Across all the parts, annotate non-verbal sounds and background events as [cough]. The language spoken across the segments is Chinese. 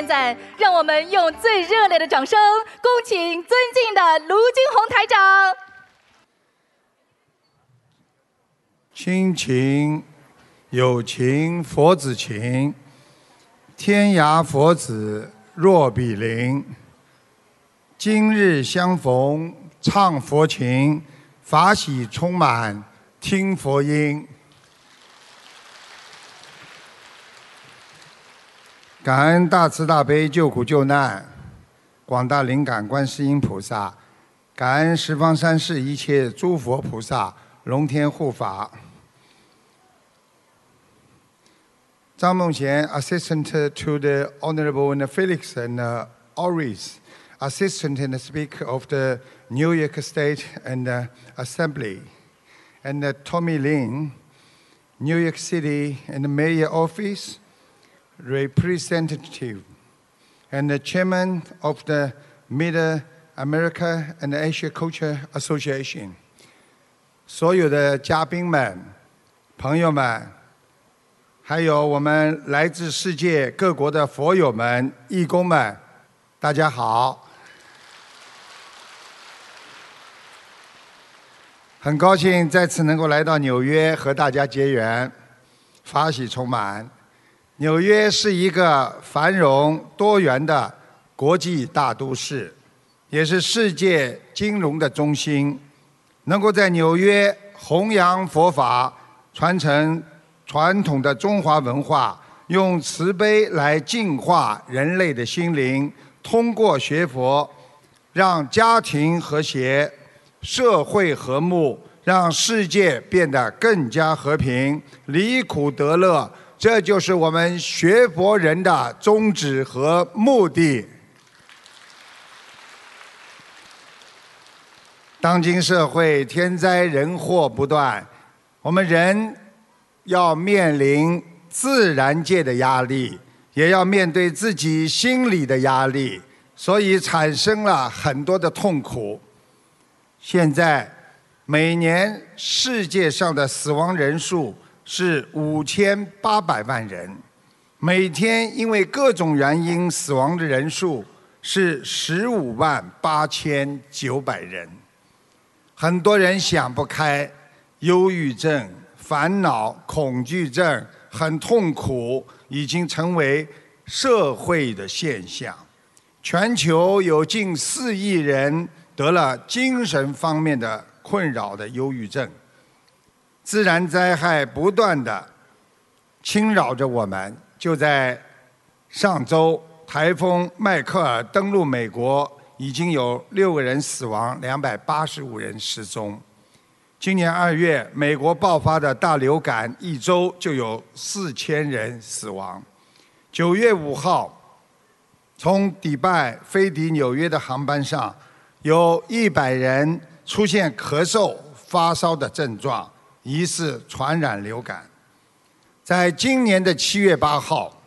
现在，让我们用最热烈的掌声，恭请尊敬的卢金红台长。亲情、友情、佛子情，天涯佛子若比邻。今日相逢唱佛情，法喜充满听佛音。感恩大慈大悲救苦救难广大灵感观世音菩萨，感恩十方三世一切诸佛菩萨龙天护法。张梦贤，Assistant to the Honorable Felix and Oris, Assistant and Speaker of the New York State and uh, Assembly, and uh, Tommy Lin, New York City and the Mayor Office, Representative, and the Chairman of the Middle America and Asia Culture Association. 所有的嘉宾们、朋友们。还有我们来自世界各国的佛友们、义工们，大家好！很高兴再次能够来到纽约和大家结缘，法喜充满。纽约是一个繁荣多元的国际大都市，也是世界金融的中心。能够在纽约弘扬佛法，传承。传统的中华文化用慈悲来净化人类的心灵，通过学佛，让家庭和谐、社会和睦，让世界变得更加和平，离苦得乐。这就是我们学佛人的宗旨和目的。当今社会天灾人祸不断，我们人。要面临自然界的压力，也要面对自己心理的压力，所以产生了很多的痛苦。现在每年世界上的死亡人数是五千八百万人，每天因为各种原因死亡的人数是十五万八千九百人。很多人想不开，忧郁症。烦恼、恐惧症很痛苦，已经成为社会的现象。全球有近四亿人得了精神方面的困扰的忧郁症。自然灾害不断的侵扰着我们。就在上周，台风迈克尔登陆美国，已经有六个人死亡，两百八十五人失踪。今年二月，美国爆发的大流感，一周就有四千人死亡。九月五号，从迪拜飞抵纽约的航班上，有一百人出现咳嗽、发烧的症状，疑似传染流感。在今年的七月八号，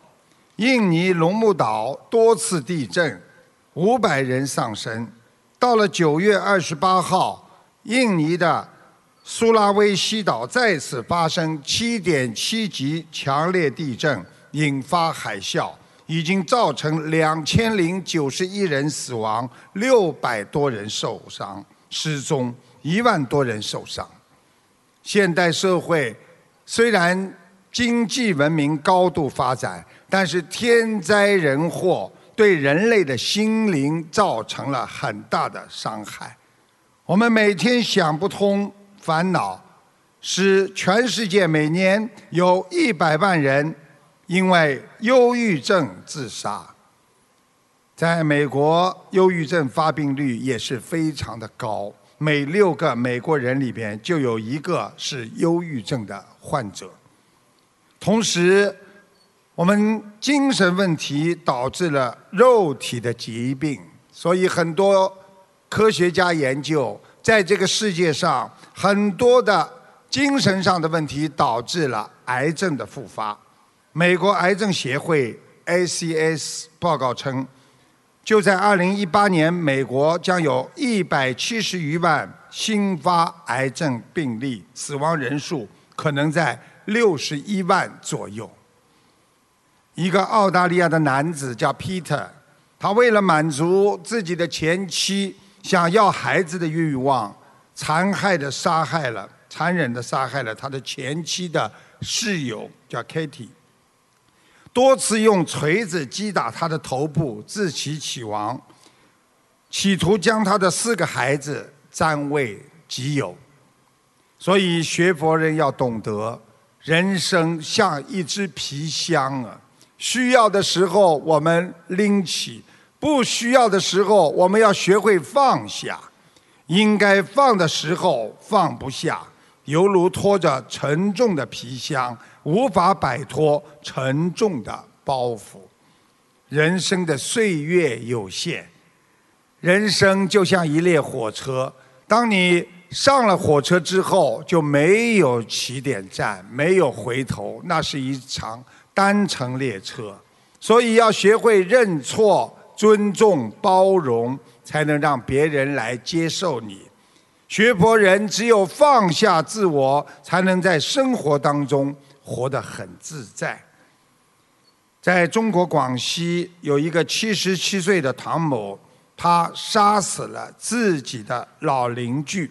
印尼龙目岛多次地震，五百人丧生。到了九月二十八号，印尼的苏拉威西岛再次发生7.7级强烈地震，引发海啸，已经造成2091人死亡，600多人受伤、失踪，1万多人受伤。现代社会虽然经济文明高度发展，但是天灾人祸对人类的心灵造成了很大的伤害。我们每天想不通。烦恼使全世界每年有一百万人因为忧郁症自杀。在美国，忧郁症发病率也是非常的高，每六个美国人里边就有一个是忧郁症的患者。同时，我们精神问题导致了肉体的疾病，所以很多科学家研究。在这个世界上，很多的精神上的问题导致了癌症的复发。美国癌症协会 （ACS） 报告称，就在2018年，美国将有一百七十余万新发癌症病例，死亡人数可能在六十一万左右。一个澳大利亚的男子叫 Peter，他为了满足自己的前妻想要孩子的欲望，残害的杀害了、残忍的杀害了他的前妻的室友叫 Katie，多次用锤子击打他的头部，自取其亡，企图将他的四个孩子占为己有。所以学佛人要懂得，人生像一只皮箱啊，需要的时候我们拎起，不需要的时候我们要学会放下。应该放的时候放不下，犹如拖着沉重的皮箱，无法摆脱沉重的包袱。人生的岁月有限，人生就像一列火车，当你。上了火车之后就没有起点站，没有回头，那是一场单程列车。所以要学会认错、尊重、包容，才能让别人来接受你。学佛人只有放下自我，才能在生活当中活得很自在。在中国广西有一个七十七岁的唐某，他杀死了自己的老邻居。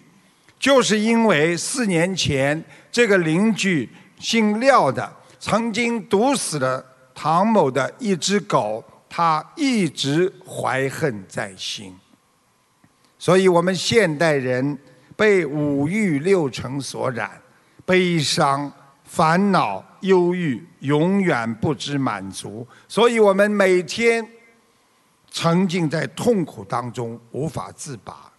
就是因为四年前这个邻居姓廖的曾经毒死了唐某的一只狗，他一直怀恨在心。所以我们现代人被五欲六尘所染，悲伤、烦恼、忧郁，永远不知满足。所以我们每天沉浸在痛苦当中，无法自拔。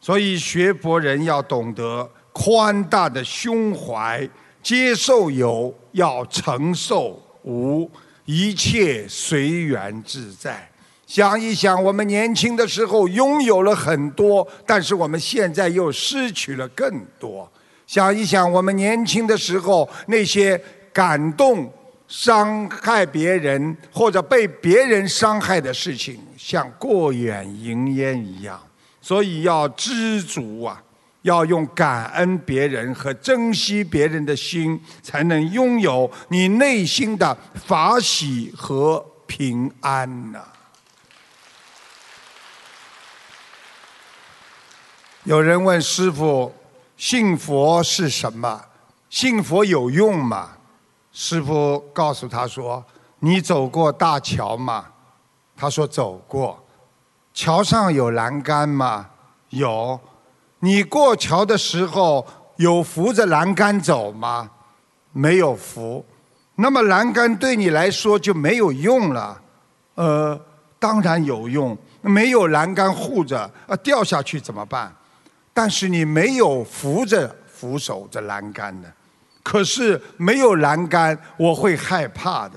所以学佛人要懂得宽大的胸怀，接受有，要承受无，一切随缘自在。想一想，我们年轻的时候拥有了很多，但是我们现在又失去了更多。想一想，我们年轻的时候那些感动、伤害别人或者被别人伤害的事情，像过眼云烟一样。所以要知足啊，要用感恩别人和珍惜别人的心，才能拥有你内心的法喜和平安呐。有人问师傅：“信佛是什么？信佛有用吗？”师傅告诉他说：“你走过大桥吗？”他说：“走过。”桥上有栏杆吗？有。你过桥的时候有扶着栏杆走吗？没有扶。那么栏杆对你来说就没有用了。呃，当然有用。没有栏杆护着，呃，掉下去怎么办？但是你没有扶着扶手着栏杆的。可是没有栏杆，我会害怕的。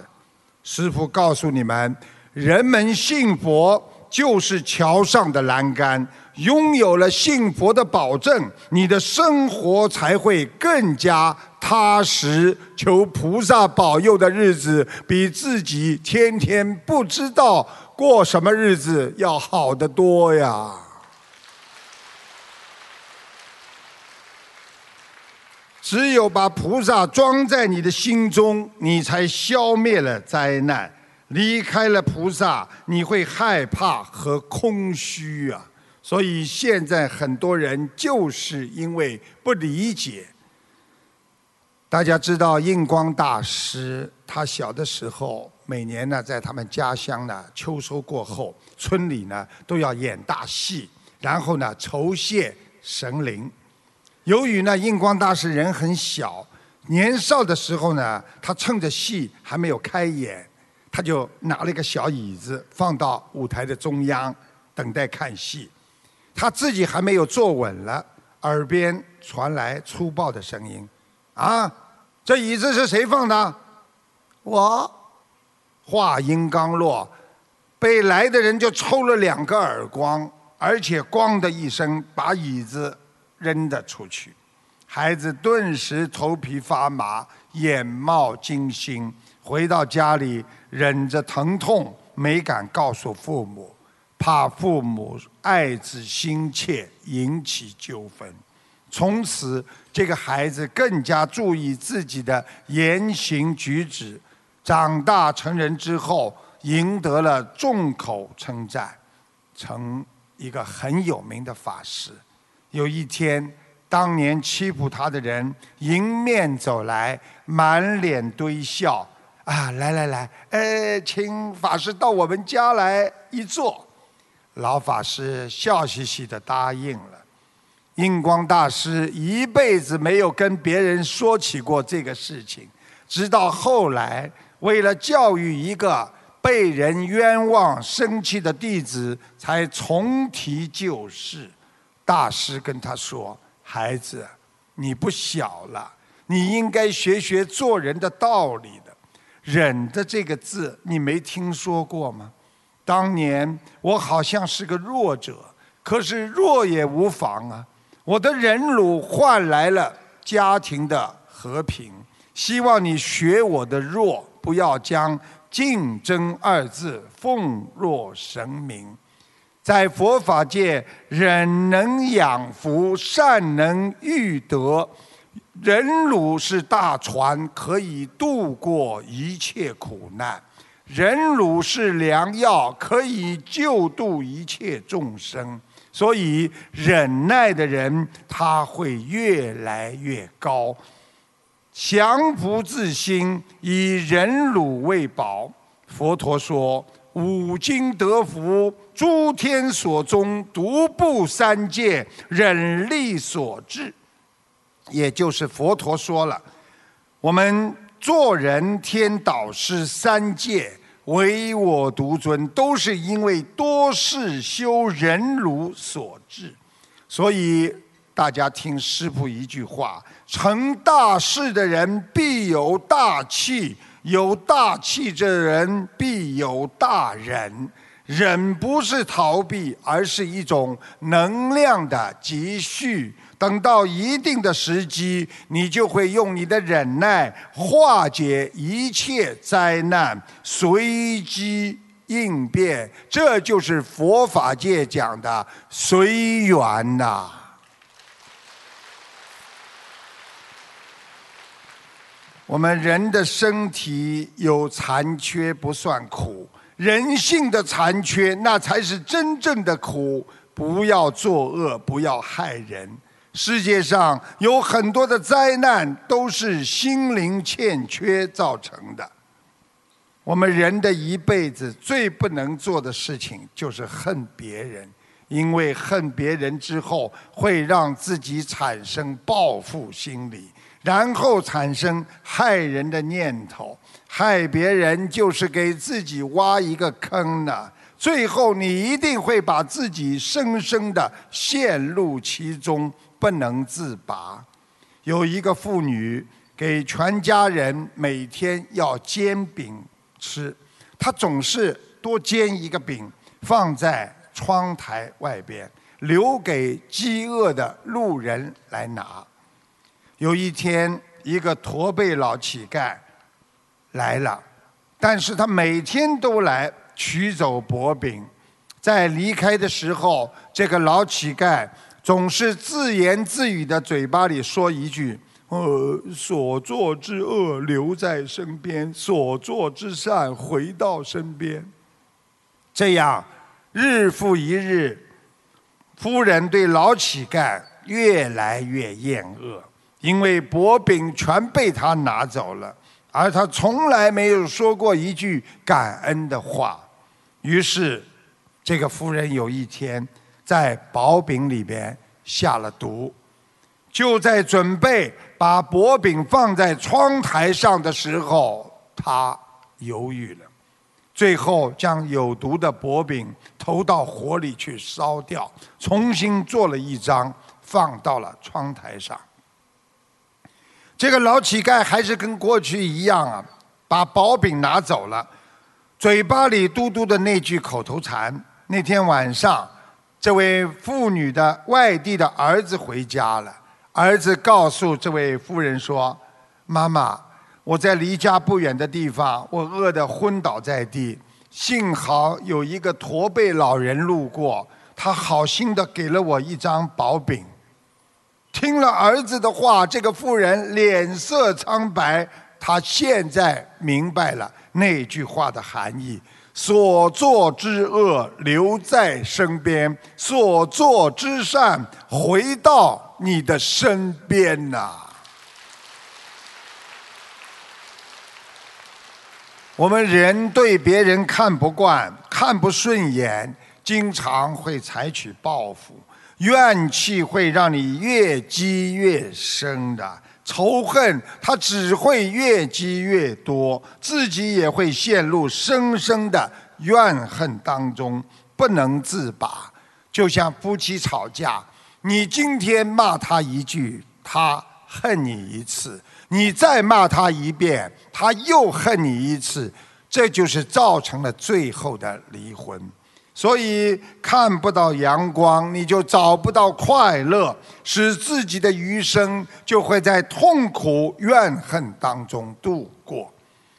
师傅告诉你们，人们信佛。就是桥上的栏杆，拥有了信佛的保证，你的生活才会更加踏实。求菩萨保佑的日子，比自己天天不知道过什么日子要好得多呀！只有把菩萨装在你的心中，你才消灭了灾难。离开了菩萨，你会害怕和空虚啊！所以现在很多人就是因为不理解。大家知道印光大师，他小的时候每年呢，在他们家乡呢，秋收过后，村里呢都要演大戏，然后呢酬谢神灵。由于呢印光大师人很小，年少的时候呢，他趁着戏还没有开演。他就拿了一个小椅子放到舞台的中央，等待看戏。他自己还没有坐稳了，耳边传来粗暴的声音：“啊，这椅子是谁放的？”我。话音刚落，被来的人就抽了两个耳光，而且“咣”的一声把椅子扔了出去。孩子顿时头皮发麻，眼冒金星。回到家里，忍着疼痛，没敢告诉父母，怕父母爱子心切，引起纠纷。从此，这个孩子更加注意自己的言行举止，长大成人之后，赢得了众口称赞，成一个很有名的法师。有一天，当年欺负他的人迎面走来，满脸堆笑，啊，来来来，呃，请法师到我们家来一坐。老法师笑嘻嘻的答应了。印光大师一辈子没有跟别人说起过这个事情，直到后来，为了教育一个被人冤枉生气的弟子，才重提旧事。大师跟他说：“孩子，你不小了，你应该学学做人的道理的。忍的这个字，你没听说过吗？当年我好像是个弱者，可是弱也无妨啊。”我的忍辱换来了家庭的和平，希望你学我的弱，不要将竞争二字奉若神明。在佛法界，忍能养福，善能育德，忍辱是大船，可以渡过一切苦难；忍辱是良药，可以救度一切众生。所以，忍耐的人他会越来越高。降伏自心，以忍辱为宝。佛陀说：“五经得福，诸天所宗，独步三界，忍力所致。”也就是佛陀说了，我们做人天导师三界。唯我独尊，都是因为多事修忍辱所致。所以大家听师父一句话：成大事的人必有大气，有大气之人必有大忍。忍不是逃避，而是一种能量的积蓄。等到一定的时机，你就会用你的忍耐化解一切灾难，随机应变。这就是佛法界讲的随缘呐。我们人的身体有残缺不算苦，人性的残缺那才是真正的苦。不要作恶，不要害人。世界上有很多的灾难都是心灵欠缺造成的。我们人的一辈子最不能做的事情就是恨别人，因为恨别人之后会让自己产生报复心理，然后产生害人的念头。害别人就是给自己挖一个坑呢，最后你一定会把自己深深的陷入其中。不能自拔。有一个妇女给全家人每天要煎饼吃，她总是多煎一个饼放在窗台外边，留给饥饿的路人来拿。有一天，一个驼背老乞丐来了，但是他每天都来取走薄饼，在离开的时候，这个老乞丐。总是自言自语的嘴巴里说一句：“呃，所做之恶留在身边，所做之善回到身边。”这样日复一日，夫人对老乞丐越来越厌恶，因为薄饼全被他拿走了，而他从来没有说过一句感恩的话。于是，这个夫人有一天。在薄饼里边下了毒，就在准备把薄饼放在窗台上的时候，他犹豫了，最后将有毒的薄饼投到火里去烧掉，重新做了一张放到了窗台上。这个老乞丐还是跟过去一样啊，把薄饼拿走了，嘴巴里嘟嘟的那句口头禅。那天晚上。这位妇女的外地的儿子回家了，儿子告诉这位妇人说：“妈妈，我在离家不远的地方，我饿得昏倒在地，幸好有一个驼背老人路过，他好心的给了我一张薄饼。”听了儿子的话，这个妇人脸色苍白，她现在明白了那句话的含义：所做之恶留在身边，所做之善回到你的身边呐。我们人对别人看不惯、看不顺眼，经常会采取报复，怨气会让你越积越深的，仇恨它只会越积越多，自己也会陷入深深的怨恨当中，不能自拔。就像夫妻吵架，你今天骂他一句，他恨你一次。你再骂他一遍，他又恨你一次，这就是造成了最后的离婚。所以看不到阳光，你就找不到快乐，使自己的余生就会在痛苦怨恨当中度过。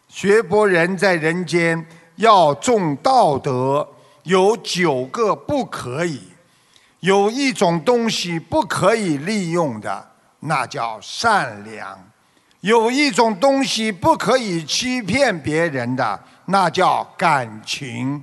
学佛人在人间要重道德，有九个不可以，有一种东西不可以利用的，那叫善良。有一种东西不可以欺骗别人的，那叫感情；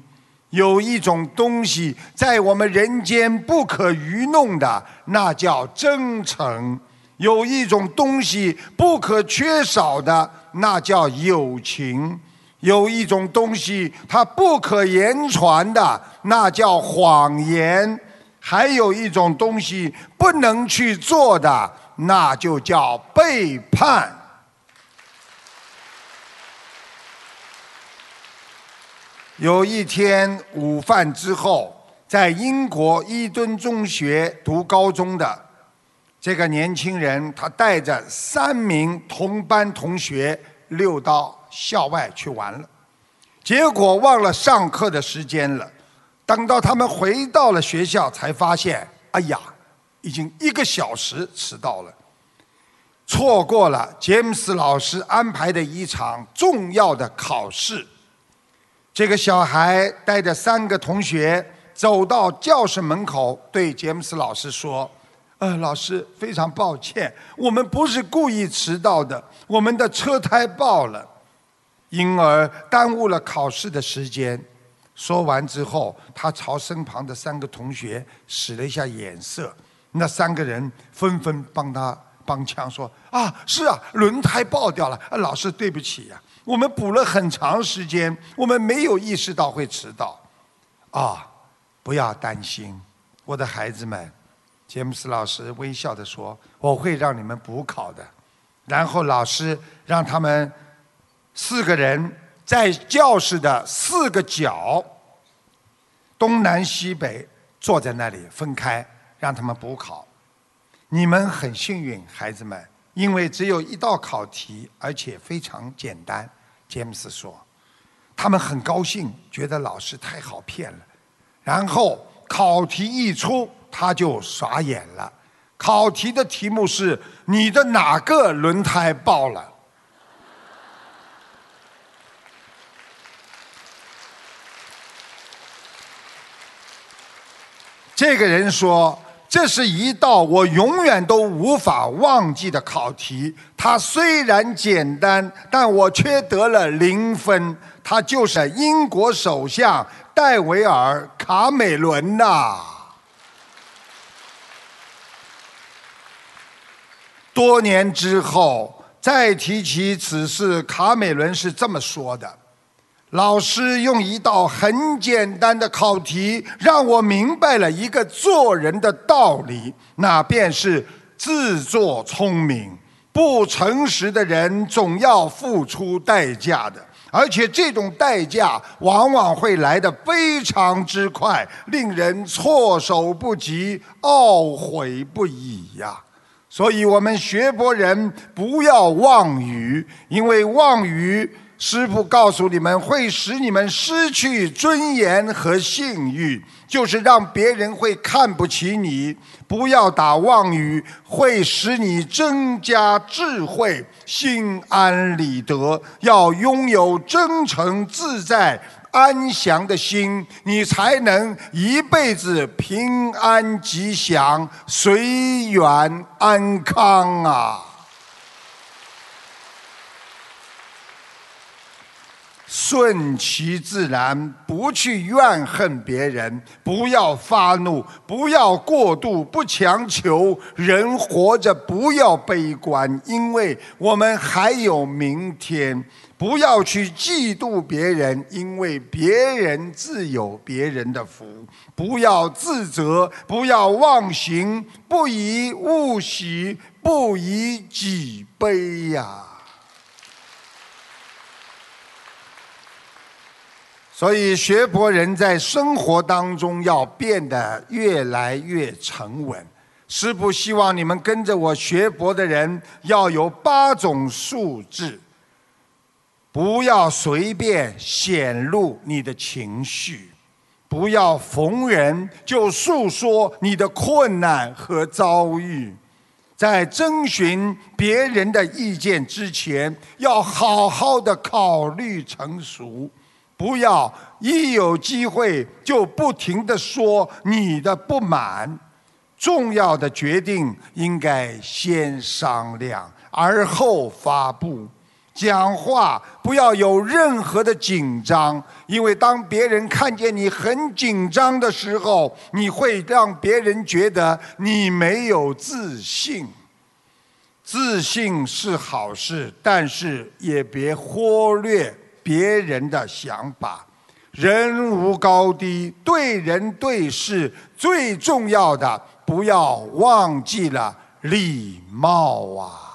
有一种东西在我们人间不可愚弄的，那叫真诚；有一种东西不可缺少的，那叫友情；有一种东西它不可言传的，那叫谎言；还有一种东西不能去做的，那就叫背叛。有一天午饭之后，在英国伊顿中学读高中的这个年轻人，他带着三名同班同学溜到校外去玩了，结果忘了上课的时间了。等到他们回到了学校，才发现，哎呀，已经一个小时迟到了，错过了杰姆斯老师安排的一场重要的考试。这个小孩带着三个同学走到教室门口，对杰姆斯老师说：“呃，老师，非常抱歉，我们不是故意迟到的，我们的车胎爆了，因而耽误了考试的时间。”说完之后，他朝身旁的三个同学使了一下眼色，那三个人纷纷帮他帮腔说：“啊，是啊，轮胎爆掉了，啊，老师对不起呀。”我们补了很长时间，我们没有意识到会迟到。啊，不要担心，我的孩子们，杰姆斯老师微笑的说：“我会让你们补考的。”然后老师让他们四个人在教室的四个角，东南西北坐在那里分开，让他们补考。你们很幸运，孩子们。因为只有一道考题，而且非常简单，詹姆斯说，他们很高兴，觉得老师太好骗了。然后考题一出，他就傻眼了。考题的题目是：你的哪个轮胎爆了？[laughs] 这个人说。这是一道我永远都无法忘记的考题。它虽然简单，但我却得了零分。他就是英国首相戴维尔·卡美伦呐。多年之后再提起此事，卡美伦是这么说的。老师用一道很简单的考题，让我明白了一个做人的道理，那便是自作聪明。不诚实的人总要付出代价的，而且这种代价往往会来得非常之快，令人措手不及、懊悔不已呀。所以，我们学佛人不要妄语，因为妄语。师父告诉你们，会使你们失去尊严和信誉，就是让别人会看不起你。不要打妄语，会使你增加智慧，心安理得。要拥有真诚、自在、安详的心，你才能一辈子平安吉祥、随缘安康啊！顺其自然，不去怨恨别人，不要发怒，不要过度，不强求。人活着不要悲观，因为我们还有明天。不要去嫉妒别人，因为别人自有别人的福。不要自责，不要忘形，不以物喜，不以己悲呀。所以，学佛人在生活当中要变得越来越沉稳。师父希望你们跟着我学佛的人要有八种素质。不要随便显露你的情绪，不要逢人就诉说你的困难和遭遇，在征询别人的意见之前，要好好的考虑成熟，不要一有机会就不停的说你的不满。重要的决定应该先商量，而后发布。讲话不要有任何的紧张，因为当别人看见你很紧张的时候，你会让别人觉得你没有自信。自信是好事，但是也别忽略别人的想法。人无高低，对人对事最重要的，不要忘记了礼貌啊。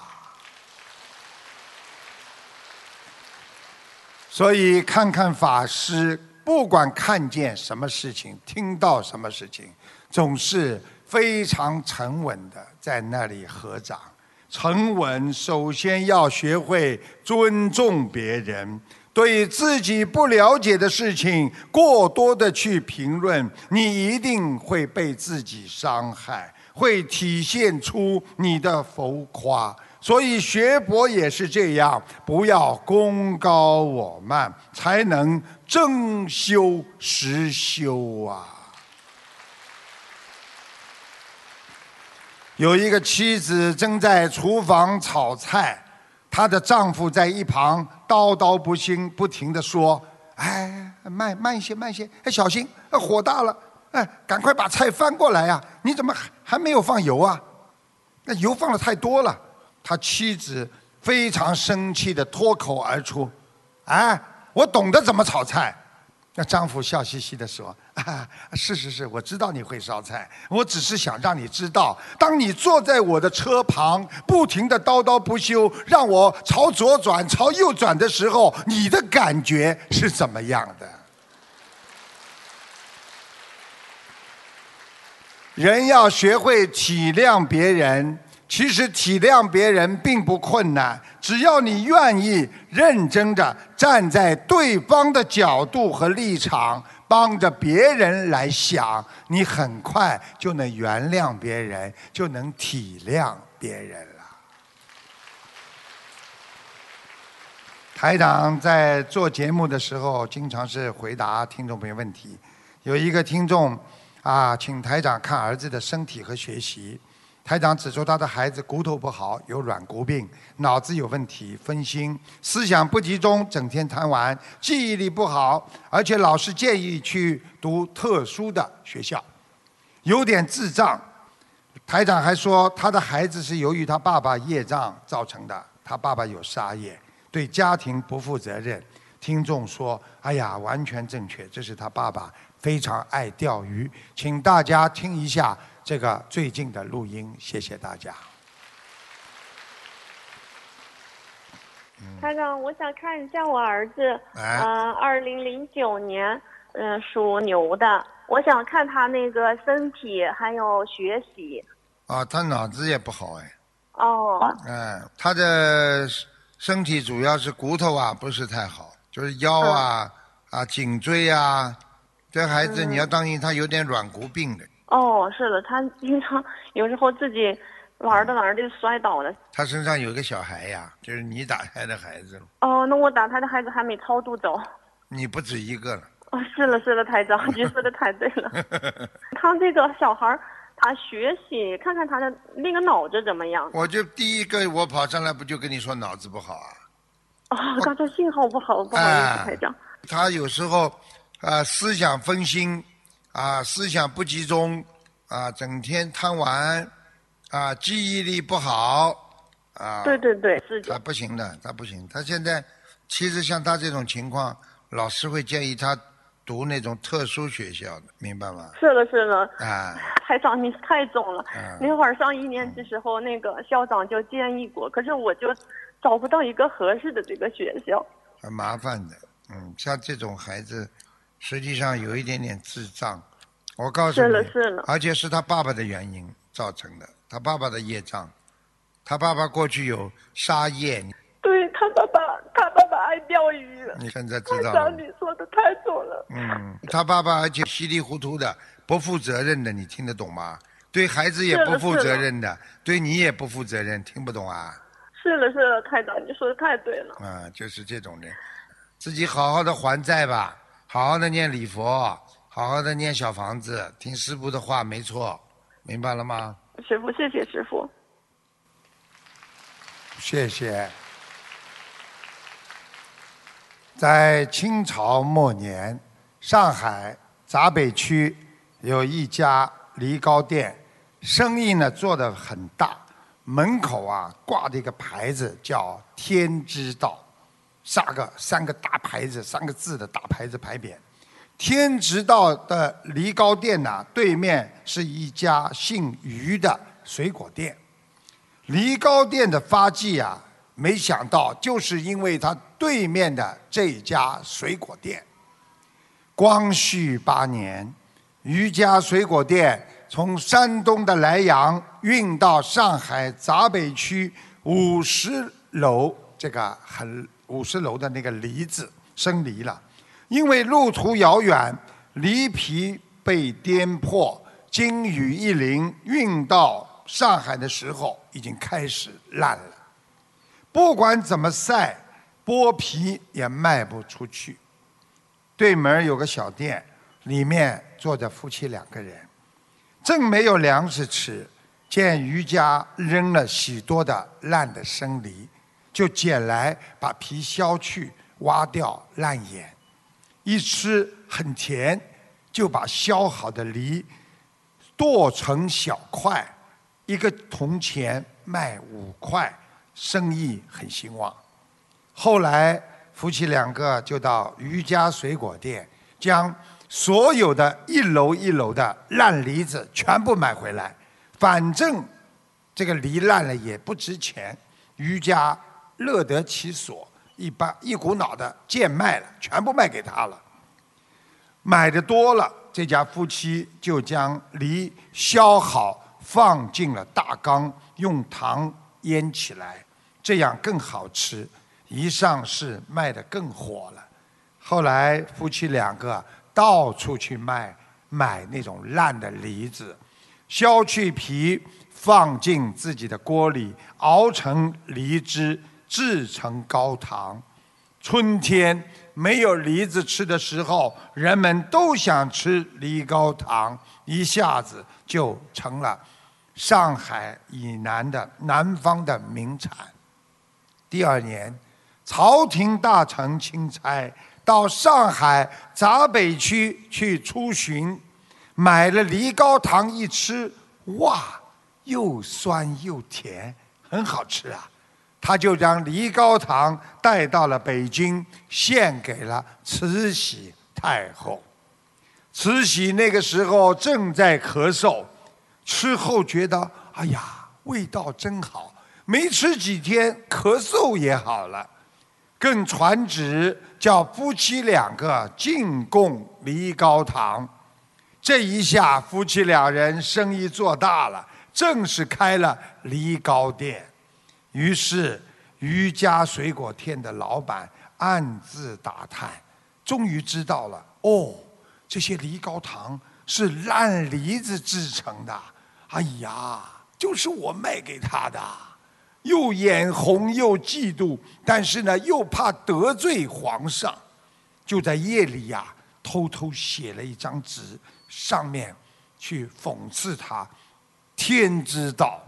所以，看看法师，不管看见什么事情，听到什么事情，总是非常沉稳的在那里合掌。沉稳，首先要学会尊重别人。对自己不了解的事情，过多的去评论，你一定会被自己伤害，会体现出你的浮夸。所以学佛也是这样，不要功高我慢，才能真修实修啊！有一个妻子正在厨房炒菜，她的丈夫在一旁叨叨不兴，不停的说：“哎，慢慢一些，慢一些，哎，小心，火大了，哎，赶快把菜翻过来呀！你怎么还还没有放油啊？那油放的太多了。”他妻子非常生气的脱口而出：“哎，我懂得怎么炒菜。”那丈夫笑嘻嘻的说：“ [laughs] 啊，是是是，我知道你会烧菜。我只是想让你知道，当你坐在我的车旁，不停的叨叨不休，让我朝左转、朝右转的时候，你的感觉是怎么样的？”人要学会体谅别人。其实体谅别人并不困难，只要你愿意认真的站在对方的角度和立场，帮着别人来想，你很快就能原谅别人，就能体谅别人了。台长在做节目的时候，经常是回答听众朋友问题。有一个听众啊，请台长看儿子的身体和学习。台长指出，他的孩子骨头不好，有软骨病，脑子有问题，分心，思想不集中，整天贪玩，记忆力不好，而且老师建议去读特殊的学校，有点智障。台长还说，他的孩子是由于他爸爸业障造成的，他爸爸有杀业，对家庭不负责任。听众说：“哎呀，完全正确，这是他爸爸非常爱钓鱼。”请大家听一下。这个最近的录音，谢谢大家。台长，我想看一下我儿子，嗯，二零零九年，嗯，属牛的，我想看他那个身体还有学习。啊，他脑子也不好哎。哦。哎，他的身体主要是骨头啊，不是太好，就是腰啊啊颈椎啊，这孩子你要当心，他有点软骨病的。哦，是的，他经常有时候自己玩着玩着就摔倒了。他身上有个小孩呀，就是你打胎的孩子。哦，那我打胎的孩子还没超度走。你不止一个了。哦，是了是了，台长，你说的太对了。[laughs] 他这个小孩他学习，看看他的那个脑子怎么样？我就第一个我跑上来不就跟你说脑子不好啊？哦，刚才信号不好，不好意思，台长。他有时候啊思想分心，啊思想不集中，啊整天贪玩，啊记忆力不好，啊。对对对，是的。他不行的，他不行。他现在其实像他这种情况，老师会建议他读那种特殊学校的，明白吗？是了是了。啊。台长，你太重了。那会儿上一年级时候，那个校长就建议过，可是我就找不到一个合适的这个学校。很麻烦的，嗯，像这种孩子，实际上有一点点智障。我告诉你，是了是了，而且是他爸爸的原因造成的，他爸爸的业障，他爸爸过去有杀业。对他爸爸，他爸爸爱钓鱼。你现在知道了。你说的太准了。嗯，他爸爸而且稀里糊涂的。不负责任的，你听得懂吗？对孩子也不负责任的，对你也不负责任，听不懂啊？是了是了，太长，你说的太对了。啊，就是这种人，自己好好的还债吧，好好的念礼佛，好好的念小房子，听师傅的话，没错，明白了吗？师傅，谢谢师傅。谢谢。在清朝末年，上海闸北区。有一家梨膏店，生意呢做得很大，门口啊挂着一个牌子叫“天之道”，三个三个大牌子，三个字的大牌子牌匾。天之道的梨膏店呢，对面是一家姓于的水果店。梨膏店的发迹啊，没想到就是因为它对面的这家水果店。光绪八年。余家水果店从山东的莱阳运到上海闸北区五十楼，这个很五十楼的那个梨子生梨了，因为路途遥远，梨皮被颠破，经雨一淋，运到上海的时候已经开始烂了。不管怎么晒，剥皮也卖不出去。对门有个小店。里面坐着夫妻两个人，正没有粮食吃，见余家扔了许多的烂的生梨，就捡来把皮削去，挖掉烂眼，一吃很甜，就把削好的梨剁成小块，一个铜钱卖五块，生意很兴旺。后来夫妻两个就到余家水果店将。所有的一楼一楼的烂梨子全部买回来，反正这个梨烂了也不值钱，余家乐得其所，一般一股脑的贱卖了，全部卖给他了。买的多了，这家夫妻就将梨削好，放进了大缸，用糖腌起来，这样更好吃。一上市卖的更火了，后来夫妻两个。到处去卖，买那种烂的梨子，削去皮，放进自己的锅里，熬成梨汁，制成高糖。春天没有梨子吃的时候，人们都想吃梨膏糖，一下子就成了上海以南的南方的名产。第二年，朝廷大臣钦差。到上海闸北区去出巡，买了梨膏糖一吃，哇，又酸又甜，很好吃啊！他就将梨膏糖带到了北京，献给了慈禧太后。慈禧那个时候正在咳嗽，吃后觉得哎呀，味道真好，没吃几天，咳嗽也好了。更传旨叫夫妻两个进贡梨膏糖，这一下夫妻两人生意做大了，正式开了梨膏店。于是余家水果店的老板暗自打探，终于知道了哦，这些梨膏糖是烂梨子制成的。哎呀，就是我卖给他的。又眼红又嫉妒，但是呢，又怕得罪皇上，就在夜里呀，偷偷写了一张纸，上面去讽刺他“天之道”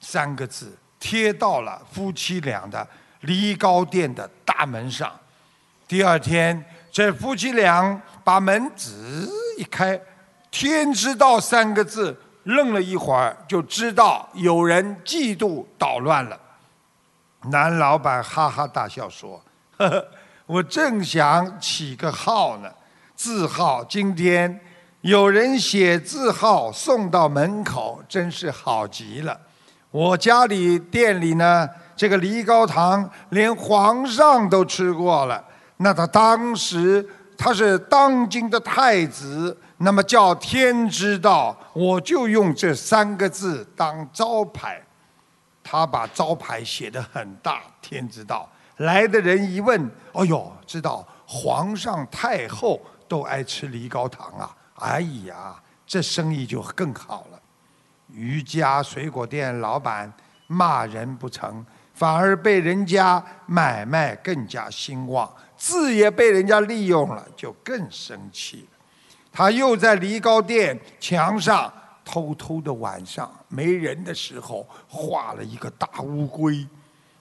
三个字，贴到了夫妻俩的梨膏店的大门上。第二天，这夫妻俩把门吱一开，“天之道”三个字，愣了一会儿，就知道有人嫉妒捣乱了。男老板哈哈大笑说：“呵呵，我正想起个号呢，字号。今天有人写字号送到门口，真是好极了。我家里店里呢，这个梨膏糖连皇上都吃过了。那他当时他是当今的太子，那么叫天之道，我就用这三个字当招牌。”他把招牌写得很大，天知道。来的人一问，哦呦，知道皇上太后都爱吃梨膏糖啊！哎呀，这生意就更好了。瑜家水果店老板骂人不成，反而被人家买卖更加兴旺，字也被人家利用了，就更生气了。他又在梨膏店墙上。偷偷的晚上没人的时候，画了一个大乌龟，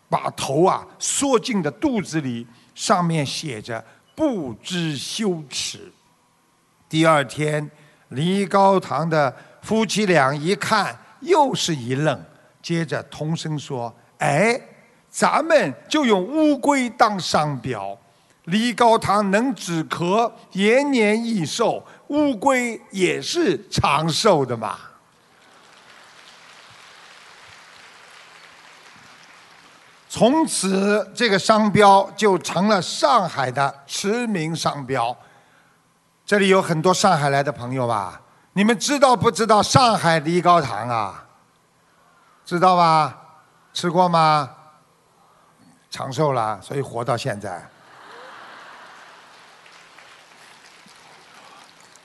把头啊缩进的肚子里，上面写着“不知羞耻”。第二天，梨膏堂的夫妻俩一看，又是一愣，接着同声说：“哎，咱们就用乌龟当商标，梨膏糖能止咳，延年益寿。”乌龟也是长寿的嘛。从此，这个商标就成了上海的驰名商标。这里有很多上海来的朋友吧？你们知道不知道上海梨膏糖啊？知道吧？吃过吗？长寿了，所以活到现在。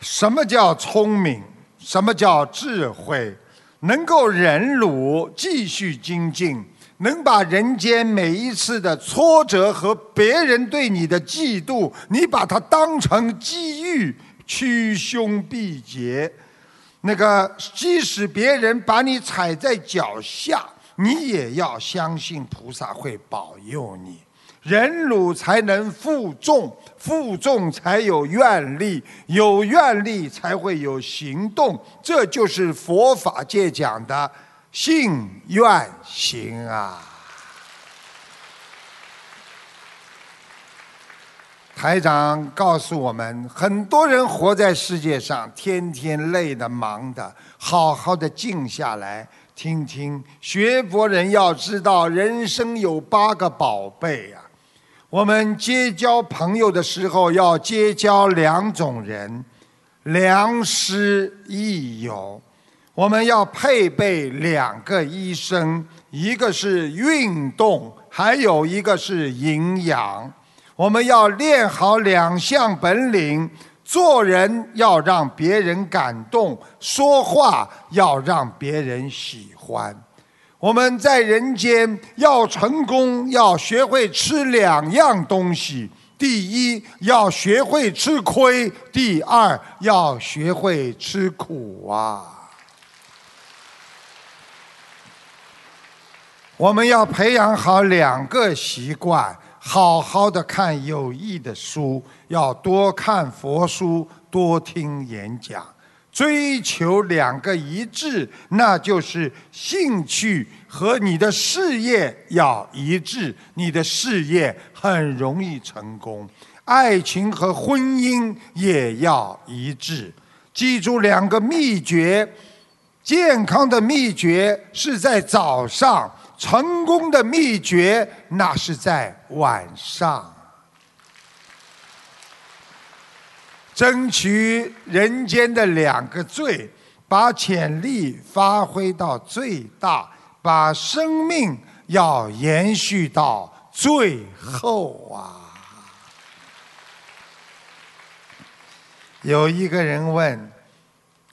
什么叫聪明？什么叫智慧？能够忍辱，继续精进，能把人间每一次的挫折和别人对你的嫉妒，你把它当成机遇，趋凶避劫。那个，即使别人把你踩在脚下，你也要相信菩萨会保佑你。忍辱才能负重，负重才有愿力，有愿力才会有行动，这就是佛法界讲的信愿行啊！台长告诉我们，很多人活在世界上，天天累的忙的，好好的静下来听听学佛人要知道，人生有八个宝贝呀。我们结交朋友的时候，要结交两种人，良师益友。我们要配备两个医生，一个是运动，还有一个是营养。我们要练好两项本领，做人要让别人感动，说话要让别人喜欢。我们在人间要成功，要学会吃两样东西：第一，要学会吃亏；第二，要学会吃苦啊！我们要培养好两个习惯：好好的看有益的书，要多看佛书，多听演讲。追求两个一致，那就是兴趣和你的事业要一致，你的事业很容易成功。爱情和婚姻也要一致。记住两个秘诀：健康的秘诀是在早上，成功的秘诀那是在晚上。争取人间的两个最，把潜力发挥到最大，把生命要延续到最后啊！有一个人问：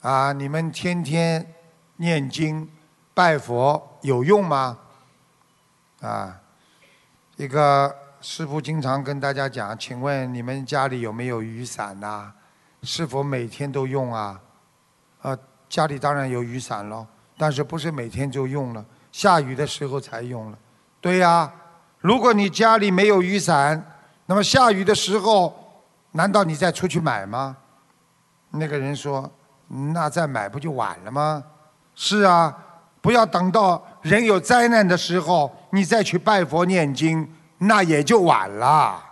啊，你们天天念经拜佛有用吗？啊，一个师傅经常跟大家讲，请问你们家里有没有雨伞呐？是否每天都用啊？啊，家里当然有雨伞喽，但是不是每天就用了？下雨的时候才用了。对呀，如果你家里没有雨伞，那么下雨的时候，难道你再出去买吗？那个人说：“那再买不就晚了吗？”是啊，不要等到人有灾难的时候，你再去拜佛念经，那也就晚了。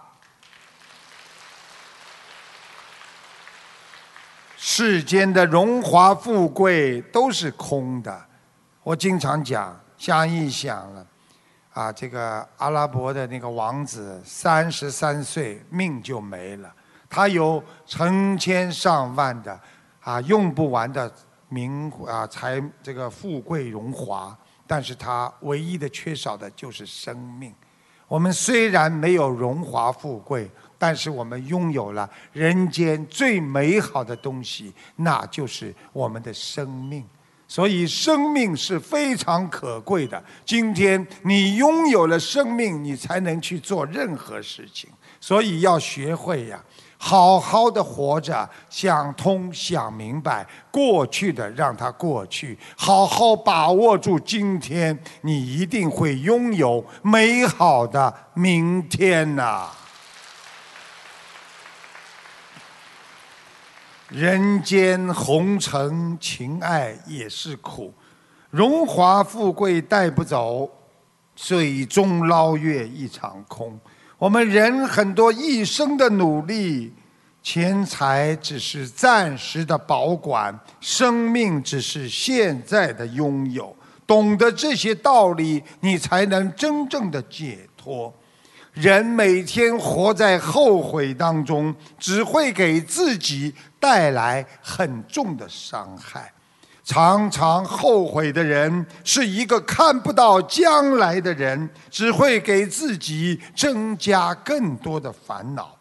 世间的荣华富贵都是空的，我经常讲，想一想了，啊，这个阿拉伯的那个王子三十三岁命就没了。他有成千上万的啊用不完的名啊财这个富贵荣华，但是他唯一的缺少的就是生命。我们虽然没有荣华富贵，但是我们拥有了人间最美好的东西，那就是我们的生命。所以生命是非常可贵的。今天你拥有了生命，你才能去做任何事情。所以要学会呀。好好的活着，想通想明白，过去的让它过去，好好把握住今天，你一定会拥有美好的明天呐！人间红尘，情爱也是苦，荣华富贵带不走，水中捞月一场空。我们人很多一生的努力，钱财只是暂时的保管，生命只是现在的拥有。懂得这些道理，你才能真正的解脱。人每天活在后悔当中，只会给自己带来很重的伤害。常常后悔的人是一个看不到将来的人，只会给自己增加更多的烦恼。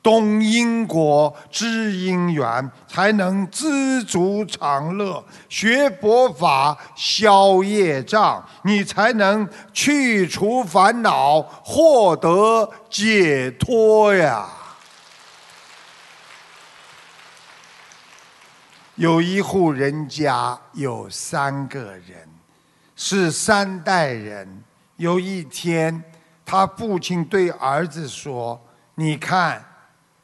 懂因果、知因缘，才能知足常乐。学佛法、消业障，你才能去除烦恼，获得解脱呀。有一户人家有三个人，是三代人。有一天，他父亲对儿子说：“你看，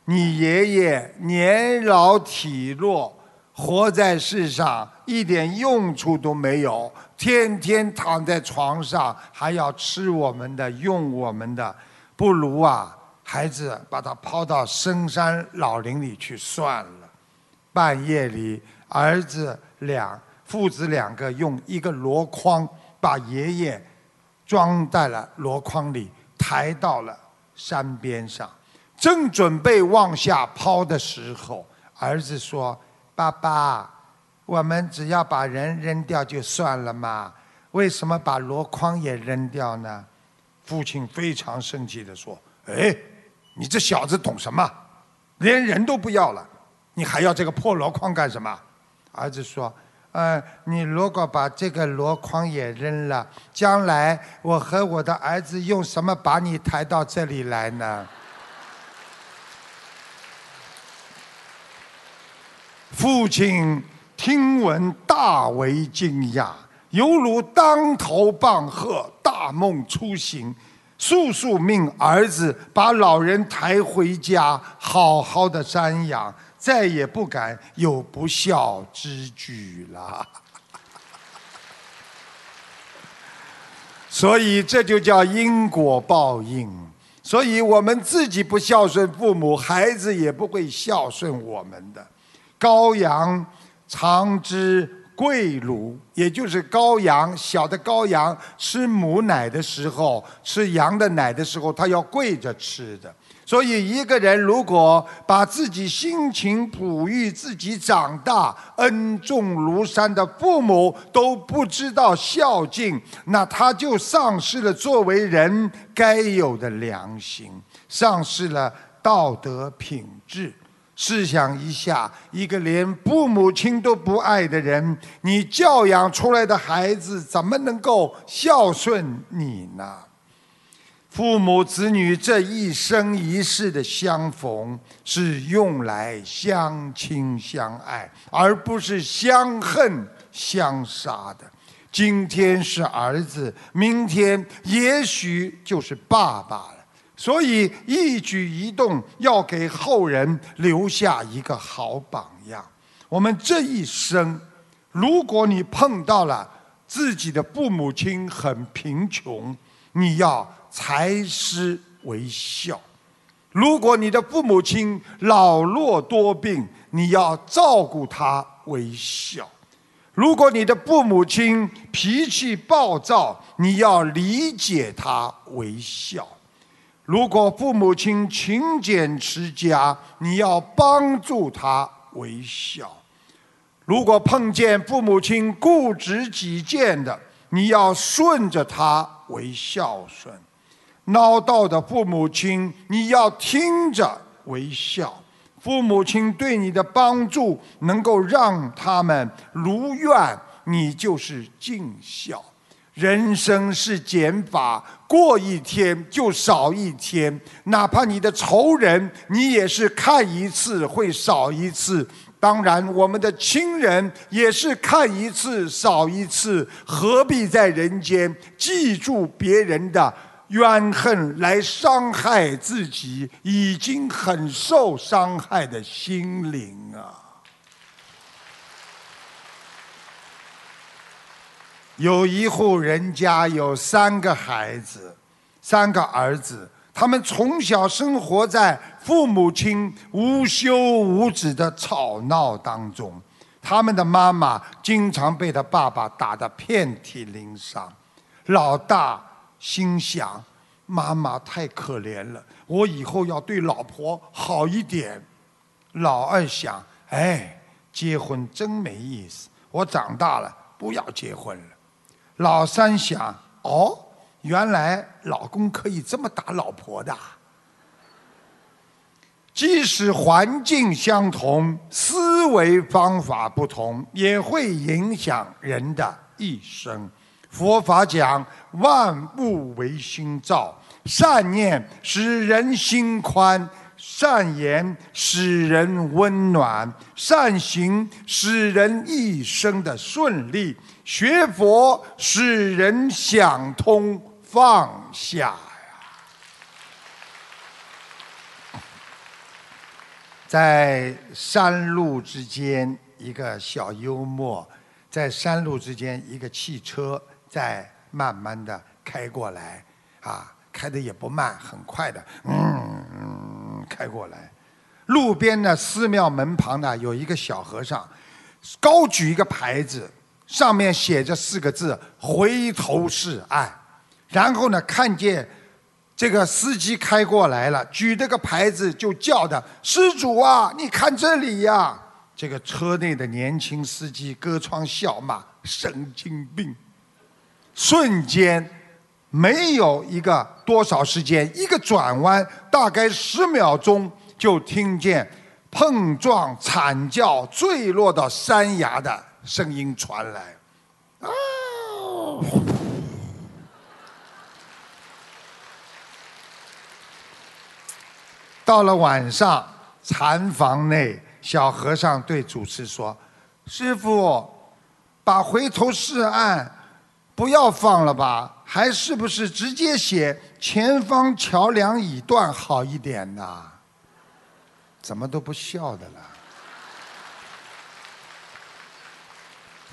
你爷爷年老体弱，活在世上一点用处都没有，天天躺在床上，还要吃我们的、用我们的，不如啊，孩子把他抛到深山老林里去算了。”半夜里，儿子两父子两个用一个箩筐把爷爷装在了箩筐里，抬到了山边上。正准备往下抛的时候，儿子说：“爸爸，我们只要把人扔掉就算了嘛，为什么把箩筐也扔掉呢？”父亲非常生气地说：“哎，你这小子懂什么？连人都不要了！”你还要这个破箩筐干什么？儿子说：“嗯，你如果把这个箩筐也扔了，将来我和我的儿子用什么把你抬到这里来呢？” [laughs] 父亲听闻大为惊讶，犹如当头棒喝，大梦初醒，速速命儿子把老人抬回家，好好的瞻仰。再也不敢有不孝之举了，[laughs] 所以这就叫因果报应。所以我们自己不孝顺父母，孩子也不会孝顺我们的。羔羊常知跪乳，也就是羔羊小的羔羊吃母奶的时候，吃羊的奶的时候，它要跪着吃的。所以，一个人如果把自己辛勤哺育自己长大、恩重如山的父母都不知道孝敬，那他就丧失了作为人该有的良心，丧失了道德品质。试想一下，一个连父母亲都不爱的人，你教养出来的孩子怎么能够孝顺你呢？父母子女这一生一世的相逢，是用来相亲相爱，而不是相恨相杀的。今天是儿子，明天也许就是爸爸了。所以一举一动要给后人留下一个好榜样。我们这一生，如果你碰到了自己的父母亲很贫穷，你要才施为孝；如果你的父母亲老弱多病，你要照顾他为孝；如果你的父母亲脾气暴躁，你要理解他为孝。如果父母亲勤俭持家，你要帮助他为孝；如果碰见父母亲固执己见的，你要顺着他为孝顺；唠叨的父母亲，你要听着为孝。父母亲对你的帮助，能够让他们如愿，你就是尽孝。人生是减法，过一天就少一天。哪怕你的仇人，你也是看一次会少一次。当然，我们的亲人也是看一次少一次。何必在人间记住别人的怨恨来伤害自己已经很受伤害的心灵啊？有一户人家有三个孩子，三个儿子，他们从小生活在父母亲无休无止的吵闹当中，他们的妈妈经常被他爸爸打得遍体鳞伤。老大心想：妈妈太可怜了，我以后要对老婆好一点。老二想：哎，结婚真没意思，我长大了不要结婚了。老三想：哦，原来老公可以这么打老婆的。即使环境相同，思维方法不同，也会影响人的一生。佛法讲：万物为心造，善念使人心宽，善言使人温暖，善行使人一生的顺利。学佛使人想通放下呀，在山路之间一个小幽默，在山路之间一个汽车在慢慢的开过来，啊，开的也不慢，很快的，嗯，开过来。路边的寺庙门旁呢，有一个小和尚，高举一个牌子。上面写着四个字“回头是岸”，然后呢，看见这个司机开过来了，举这个牌子就叫的：“施主啊，你看这里呀！”这个车内的年轻司机隔窗笑骂：“神经病！”瞬间没有一个多少时间，一个转弯，大概十秒钟，就听见碰撞、惨叫、坠落到山崖的。声音传来，啊！到了晚上，禅房内，小和尚对主持说：“师傅，把回头是岸不要放了吧？还是不是直接写前方桥梁已断好一点呢？怎么都不笑的了？”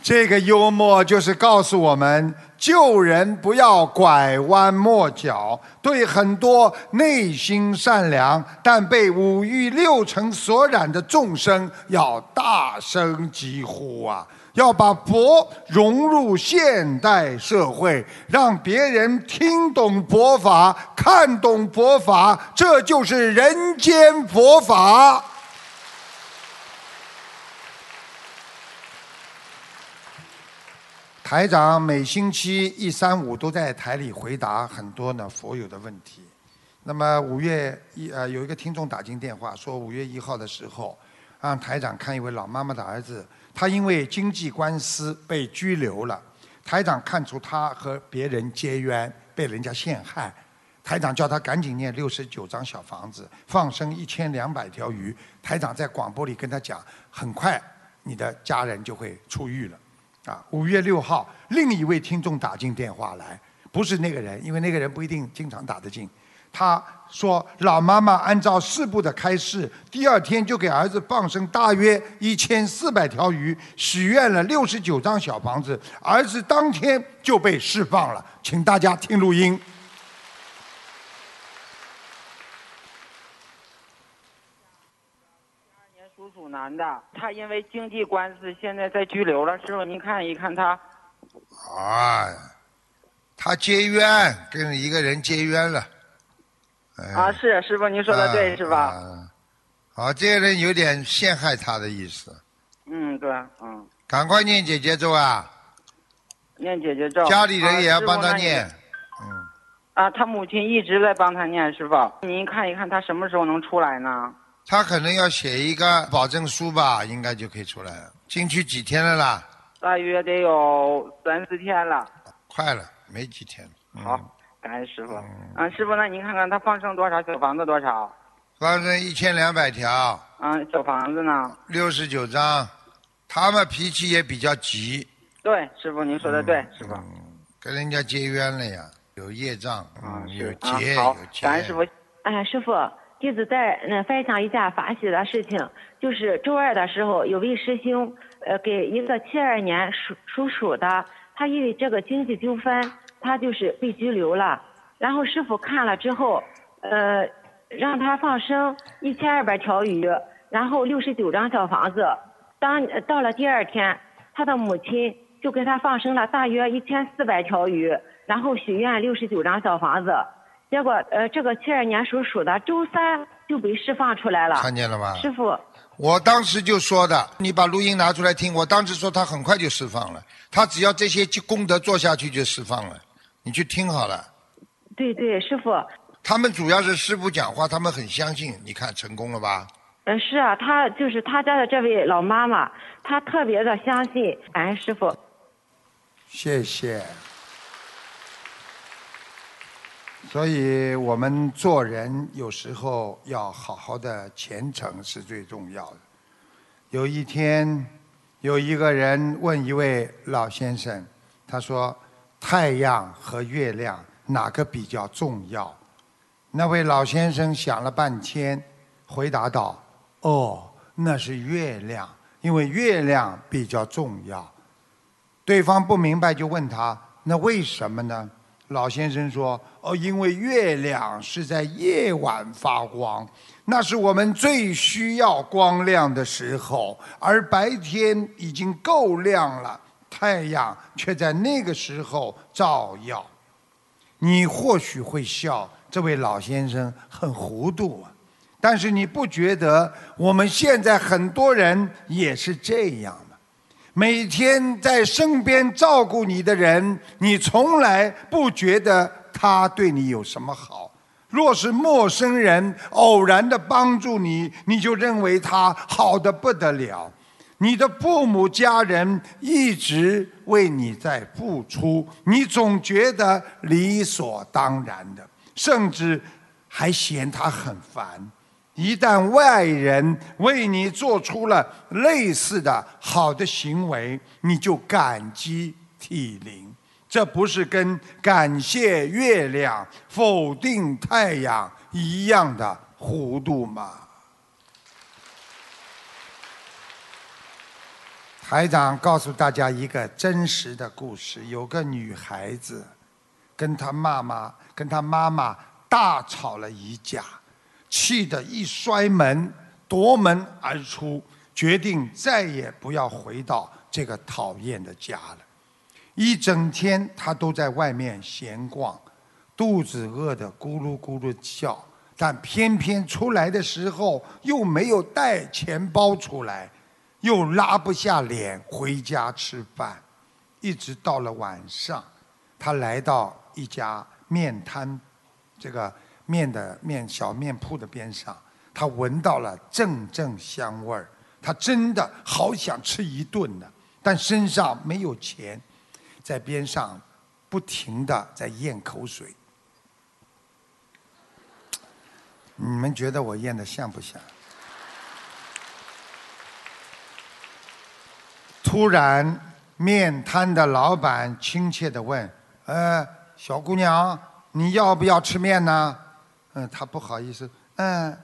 这个幽默就是告诉我们，救人不要拐弯抹角，对很多内心善良但被五欲六尘所染的众生，要大声疾呼啊！要把佛融入现代社会，让别人听懂佛法、看懂佛法，这就是人间佛法。台长每星期一、三、五都在台里回答很多呢佛友的问题。那么五月一呃有一个听众打进电话说五月一号的时候，让台长看一位老妈妈的儿子，他因为经济官司被拘留了。台长看出他和别人结冤，被人家陷害。台长叫他赶紧念六十九张小房子，放生一千两百条鱼。台长在广播里跟他讲，很快你的家人就会出狱了。啊，五月六号，另一位听众打进电话来，不是那个人，因为那个人不一定经常打得进。他说：“老妈妈按照四部的开示，第二天就给儿子放生大约一千四百条鱼，许愿了六十九张小房子，儿子当天就被释放了。”请大家听录音。男的，他因为经济官司现在在拘留了，师傅您看一看他。啊，他结冤，跟一个人结冤了。啊，是师傅，您说的对，是吧？好，这个人有点陷害他的意思。嗯，对，嗯。赶快念姐姐咒啊！念姐姐咒。家里人也要帮他念。嗯。啊，他母亲一直在帮他念，师傅，您看一看他什么时候能出来呢？他可能要写一个保证书吧，应该就可以出来了。进去几天了啦？大约得有三四天了。快了，没几天了。好。感恩师傅，嗯，师傅，那您看看他放生多少小房子多少？放生一千两百条。嗯，小房子呢？六十九张。他们脾气也比较急。对，师傅您说的对，师傅。跟人家结冤了呀，有业障啊，有结有结。感恩师傅。哎，师傅，弟子再嗯分享一下法喜的事情，就是周二的时候，有位师兄，呃，给一个七二年属属鼠的，他因为这个经济纠纷。他就是被拘留了，然后师傅看了之后，呃，让他放生一千二百条鱼，然后六十九张小房子。当到了第二天，他的母亲就给他放生了大约一千四百条鱼，然后许愿六十九张小房子。结果，呃，这个七二年属鼠的周三就被释放出来了。看见了吗？师傅，我当时就说的，你把录音拿出来听。我当时说他很快就释放了，他只要这些功德做下去就释放了。你去听好了。对对，师傅。他们主要是师傅讲话，他们很相信。你看成功了吧？嗯，是啊，他就是他家的这位老妈妈，她特别的相信。感恩师傅。谢谢。所以我们做人有时候要好好的虔诚是最重要的。有一天，有一个人问一位老先生，他说。太阳和月亮哪个比较重要？那位老先生想了半天，回答道：“哦，那是月亮，因为月亮比较重要。”对方不明白，就问他：“那为什么呢？”老先生说：“哦，因为月亮是在夜晚发光，那是我们最需要光亮的时候，而白天已经够亮了。”太阳却在那个时候照耀，你或许会笑，这位老先生很糊涂啊。但是你不觉得我们现在很多人也是这样吗？每天在身边照顾你的人，你从来不觉得他对你有什么好；若是陌生人偶然的帮助你，你就认为他好的不得了。你的父母家人一直为你在付出，你总觉得理所当然的，甚至还嫌他很烦。一旦外人为你做出了类似的好的行为，你就感激涕零。这不是跟感谢月亮、否定太阳一样的糊涂吗？台长告诉大家一个真实的故事：有个女孩子，跟她妈妈、跟她妈妈大吵了一架，气得一摔门，夺门而出，决定再也不要回到这个讨厌的家了。一整天，她都在外面闲逛，肚子饿得咕噜咕噜叫，但偏偏出来的时候又没有带钱包出来。又拉不下脸回家吃饭，一直到了晚上，他来到一家面摊，这个面的面小面铺的边上，他闻到了阵阵香味儿，他真的好想吃一顿呢，但身上没有钱，在边上不停的在咽口水。你们觉得我咽的像不像？突然，面摊的老板亲切地问：“呃，小姑娘，你要不要吃面呢？”嗯，他不好意思，嗯，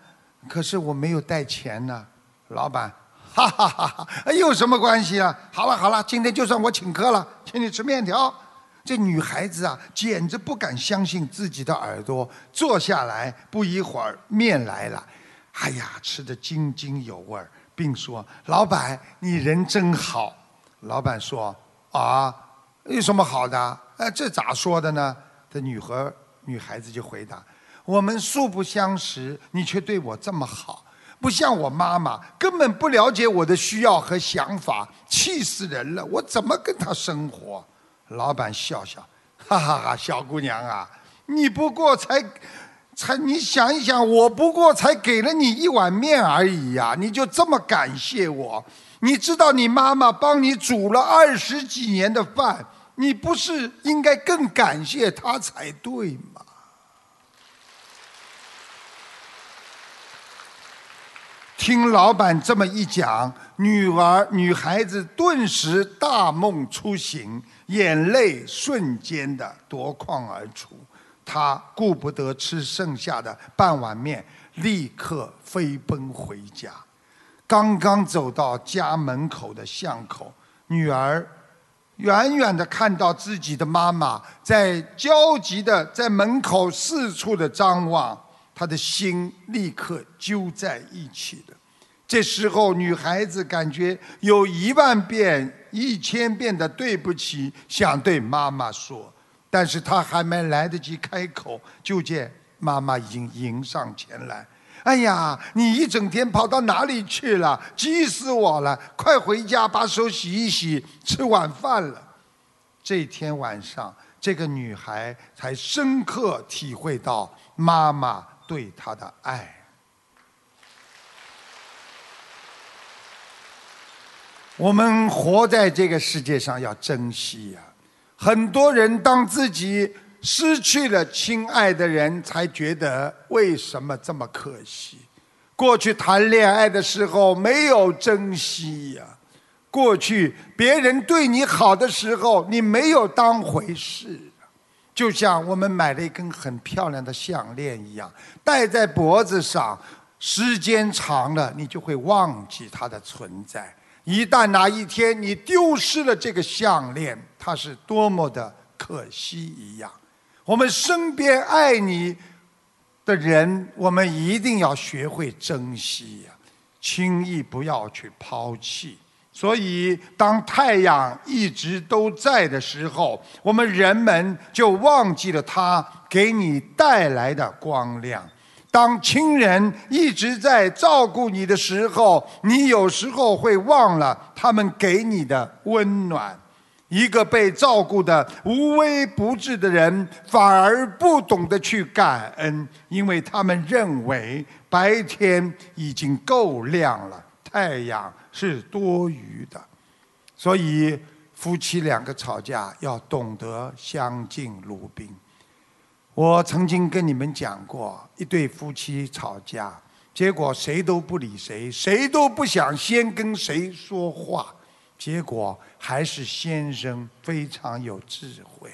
可是我没有带钱呢。老板，[laughs] 哈哈哈哈，有什么关系啊？好了好了，今天就算我请客了，请你吃面条。这女孩子啊，简直不敢相信自己的耳朵。坐下来，不一会儿面来了，哎呀，吃得津津有味儿，并说：“老板，你人真好。”老板说：“啊，有什么好的？哎，这咋说的呢？”这女孩女孩子就回答：“我们素不相识，你却对我这么好，不像我妈妈，根本不了解我的需要和想法，气死人了！我怎么跟她生活？”老板笑笑，哈哈哈，小姑娘啊，你不过才，才你想一想，我不过才给了你一碗面而已呀，你就这么感谢我？你知道你妈妈帮你煮了二十几年的饭，你不是应该更感谢她才对吗？听老板这么一讲，女儿女孩子顿时大梦初醒。眼泪瞬间的夺眶而出，她顾不得吃剩下的半碗面，立刻飞奔回家。刚刚走到家门口的巷口，女儿远远的看到自己的妈妈在焦急的在门口四处的张望，她的心立刻揪在一起了。这时候，女孩子感觉有一万遍、一千遍的对不起想对妈妈说，但是她还没来得及开口，就见妈妈已经迎上前来。哎呀，你一整天跑到哪里去了？急死我了！快回家把手洗一洗，吃晚饭了。这天晚上，这个女孩才深刻体会到妈妈对她的爱。我们活在这个世界上要珍惜呀！很多人当自己失去了亲爱的人，才觉得为什么这么可惜。过去谈恋爱的时候没有珍惜呀，过去别人对你好的时候你没有当回事。就像我们买了一根很漂亮的项链一样，戴在脖子上，时间长了你就会忘记它的存在。一旦哪一天你丢失了这个项链，它是多么的可惜一样。我们身边爱你的人，我们一定要学会珍惜呀，轻易不要去抛弃。所以，当太阳一直都在的时候，我们人们就忘记了它给你带来的光亮。当亲人一直在照顾你的时候，你有时候会忘了他们给你的温暖。一个被照顾的无微不至的人，反而不懂得去感恩，因为他们认为白天已经够亮了，太阳是多余的。所以，夫妻两个吵架要懂得相敬如宾。我曾经跟你们讲过，一对夫妻吵架，结果谁都不理谁，谁都不想先跟谁说话，结果还是先生非常有智慧，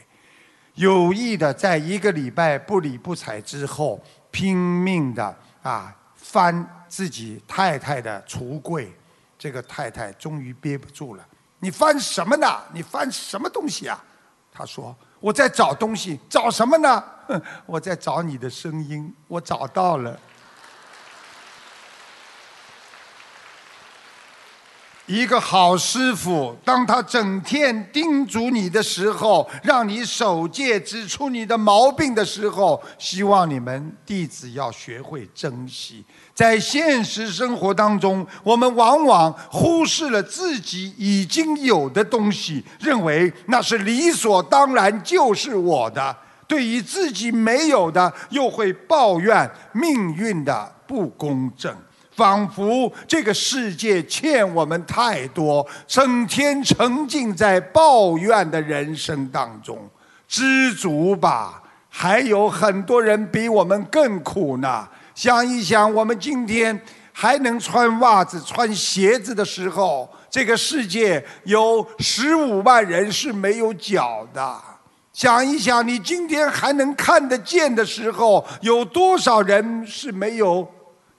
有意的在一个礼拜不理不睬之后，拼命的啊翻自己太太的橱柜，这个太太终于憋不住了，你翻什么呢？你翻什么东西啊？他说。我在找东西，找什么呢？[laughs] 我在找你的声音，我找到了。一个好师傅，当他整天叮嘱你的时候，让你守戒，指出你的毛病的时候，希望你们弟子要学会珍惜。在现实生活当中，我们往往忽视了自己已经有的东西，认为那是理所当然，就是我的；对于自己没有的，又会抱怨命运的不公正。仿佛这个世界欠我们太多，整天沉浸在抱怨的人生当中，知足吧。还有很多人比我们更苦呢。想一想，我们今天还能穿袜子、穿鞋子的时候，这个世界有十五万人是没有脚的。想一想，你今天还能看得见的时候，有多少人是没有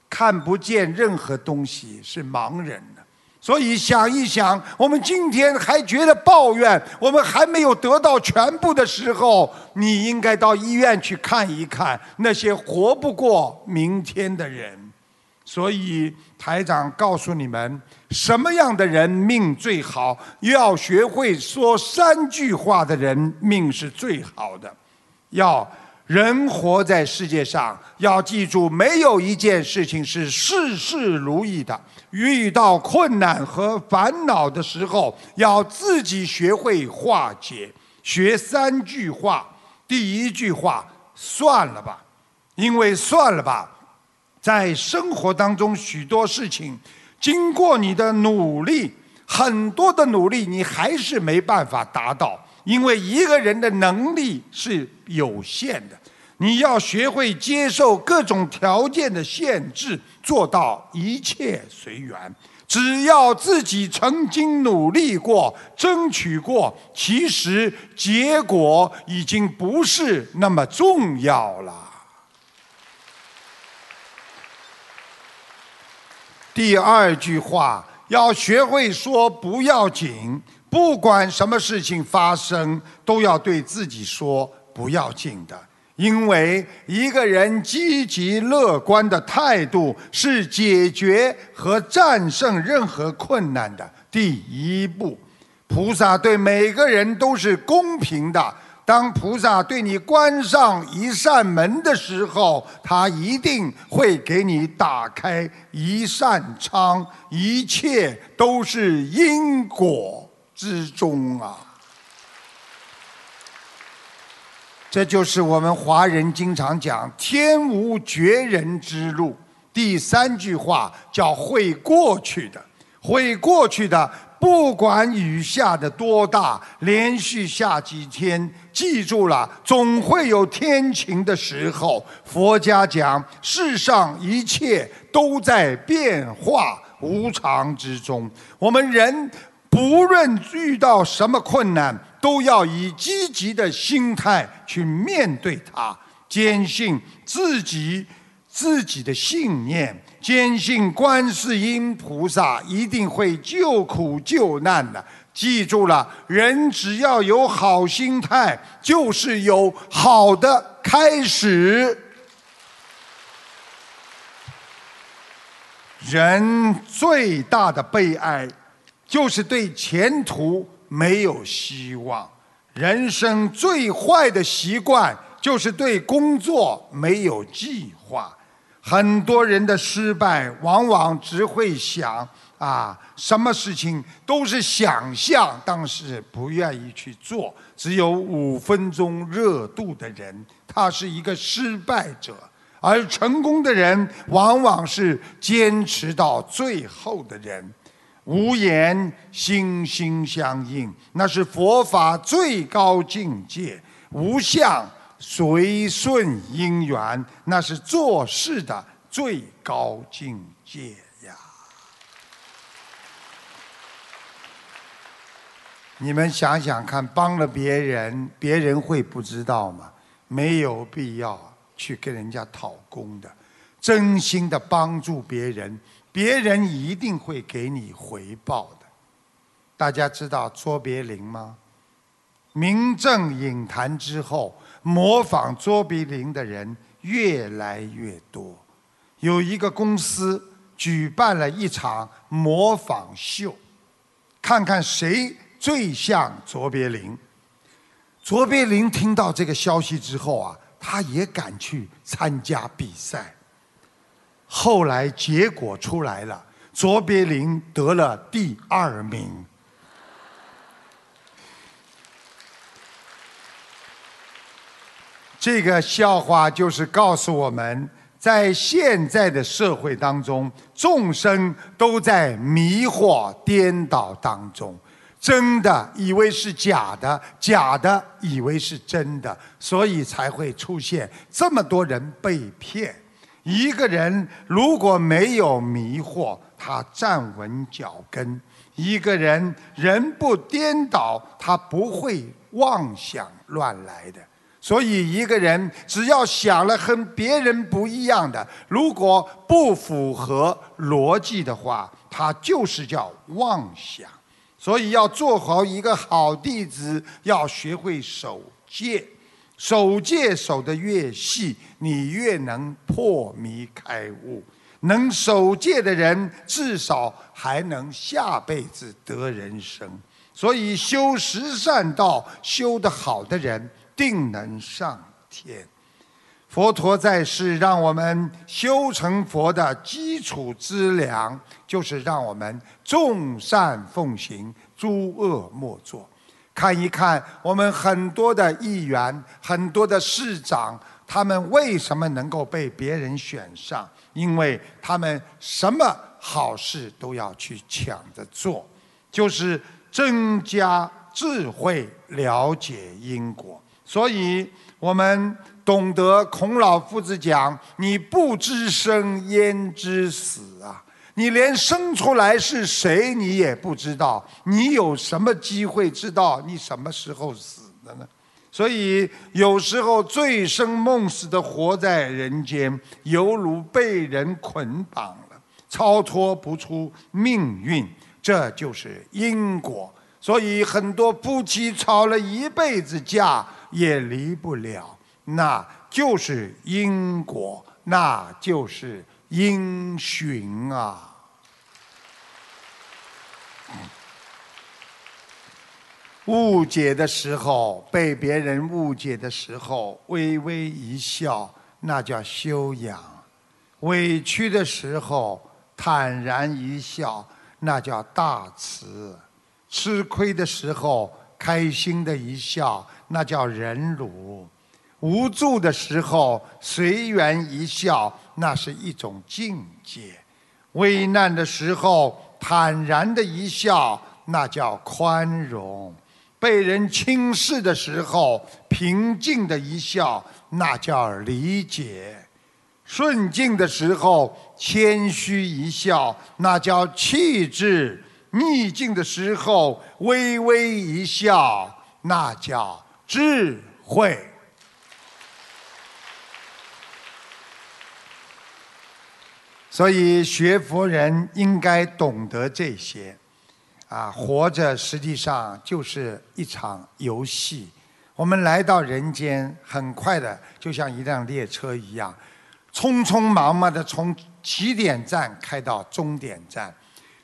看不见任何东西，是盲人的？所以想一想，我们今天还觉得抱怨，我们还没有得到全部的时候，你应该到医院去看一看那些活不过明天的人。所以台长告诉你们，什么样的人命最好？要学会说三句话的人命是最好的。要人活在世界上，要记住，没有一件事情是事事如意的。遇到困难和烦恼的时候，要自己学会化解。学三句话，第一句话，算了吧，因为算了吧。在生活当中，许多事情，经过你的努力，很多的努力，你还是没办法达到，因为一个人的能力是有限的。你要学会接受各种条件的限制，做到一切随缘。只要自己曾经努力过、争取过，其实结果已经不是那么重要了。第二句话要学会说不要紧，不管什么事情发生，都要对自己说不要紧的。因为一个人积极乐观的态度是解决和战胜任何困难的第一步。菩萨对每个人都是公平的。当菩萨对你关上一扇门的时候，他一定会给你打开一扇窗，一切都是因果之中啊！这就是我们华人经常讲“天无绝人之路”。第三句话叫“会过去的”，会过去的。不管雨下的多大，连续下几天，记住了，总会有天晴的时候。佛家讲，世上一切都在变化无常之中。我们人不论遇到什么困难，都要以积极的心态去面对它，坚信自己自己的信念。坚信观世音菩萨一定会救苦救难的。记住了，人只要有好心态，就是有好的开始。人最大的悲哀，就是对前途没有希望；人生最坏的习惯，就是对工作没有计划。很多人的失败，往往只会想啊，什么事情都是想象，但是不愿意去做。只有五分钟热度的人，他是一个失败者；而成功的人，往往是坚持到最后的人。无言，心心相印，那是佛法最高境界。无相。随顺因缘，那是做事的最高境界呀！你们想想看，帮了别人，别人会不知道吗？没有必要去跟人家讨功的，真心的帮助别人，别人一定会给你回报的。大家知道卓别林吗？名正影坛之后。模仿卓别林的人越来越多，有一个公司举办了一场模仿秀，看看谁最像卓别林。卓别林听到这个消息之后啊，他也敢去参加比赛。后来结果出来了，卓别林得了第二名。这个笑话就是告诉我们，在现在的社会当中，众生都在迷惑颠倒当中，真的以为是假的，假的以为是真的，所以才会出现这么多人被骗。一个人如果没有迷惑，他站稳脚跟；一个人人不颠倒，他不会妄想乱来的。所以，一个人只要想了和别人不一样的，如果不符合逻辑的话，他就是叫妄想。所以，要做好一个好弟子，要学会守戒。守戒守得越细，你越能破迷开悟。能守戒的人，至少还能下辈子得人生。所以，修十善道修得好的人。定能上天。佛陀在世，让我们修成佛的基础资粮，就是让我们众善奉行，诸恶莫作。看一看我们很多的议员、很多的市长，他们为什么能够被别人选上？因为他们什么好事都要去抢着做，就是增加智慧，了解因果。所以，我们懂得孔老夫子讲：“你不知生，焉知死啊？你连生出来是谁，你也不知道，你有什么机会知道你什么时候死的呢？”所以，有时候醉生梦死的活在人间，犹如被人捆绑了，超脱不出命运，这就是因果。所以，很多夫妻吵了一辈子架。也离不了，那就是因果，那就是因循啊。误解的时候，被别人误解的时候，微微一笑，那叫修养；委屈的时候，坦然一笑，那叫大慈；吃亏的时候，开心的一笑。那叫忍辱，无助的时候随缘一笑，那是一种境界；危难的时候坦然的一笑，那叫宽容；被人轻视的时候平静的一笑，那叫理解；顺境的时候谦虚一笑，那叫气质；逆境的时候微微一笑，那叫。智慧，所以学佛人应该懂得这些。啊，活着实际上就是一场游戏。我们来到人间，很快的，就像一辆列车一样，匆匆忙忙的从起点站开到终点站。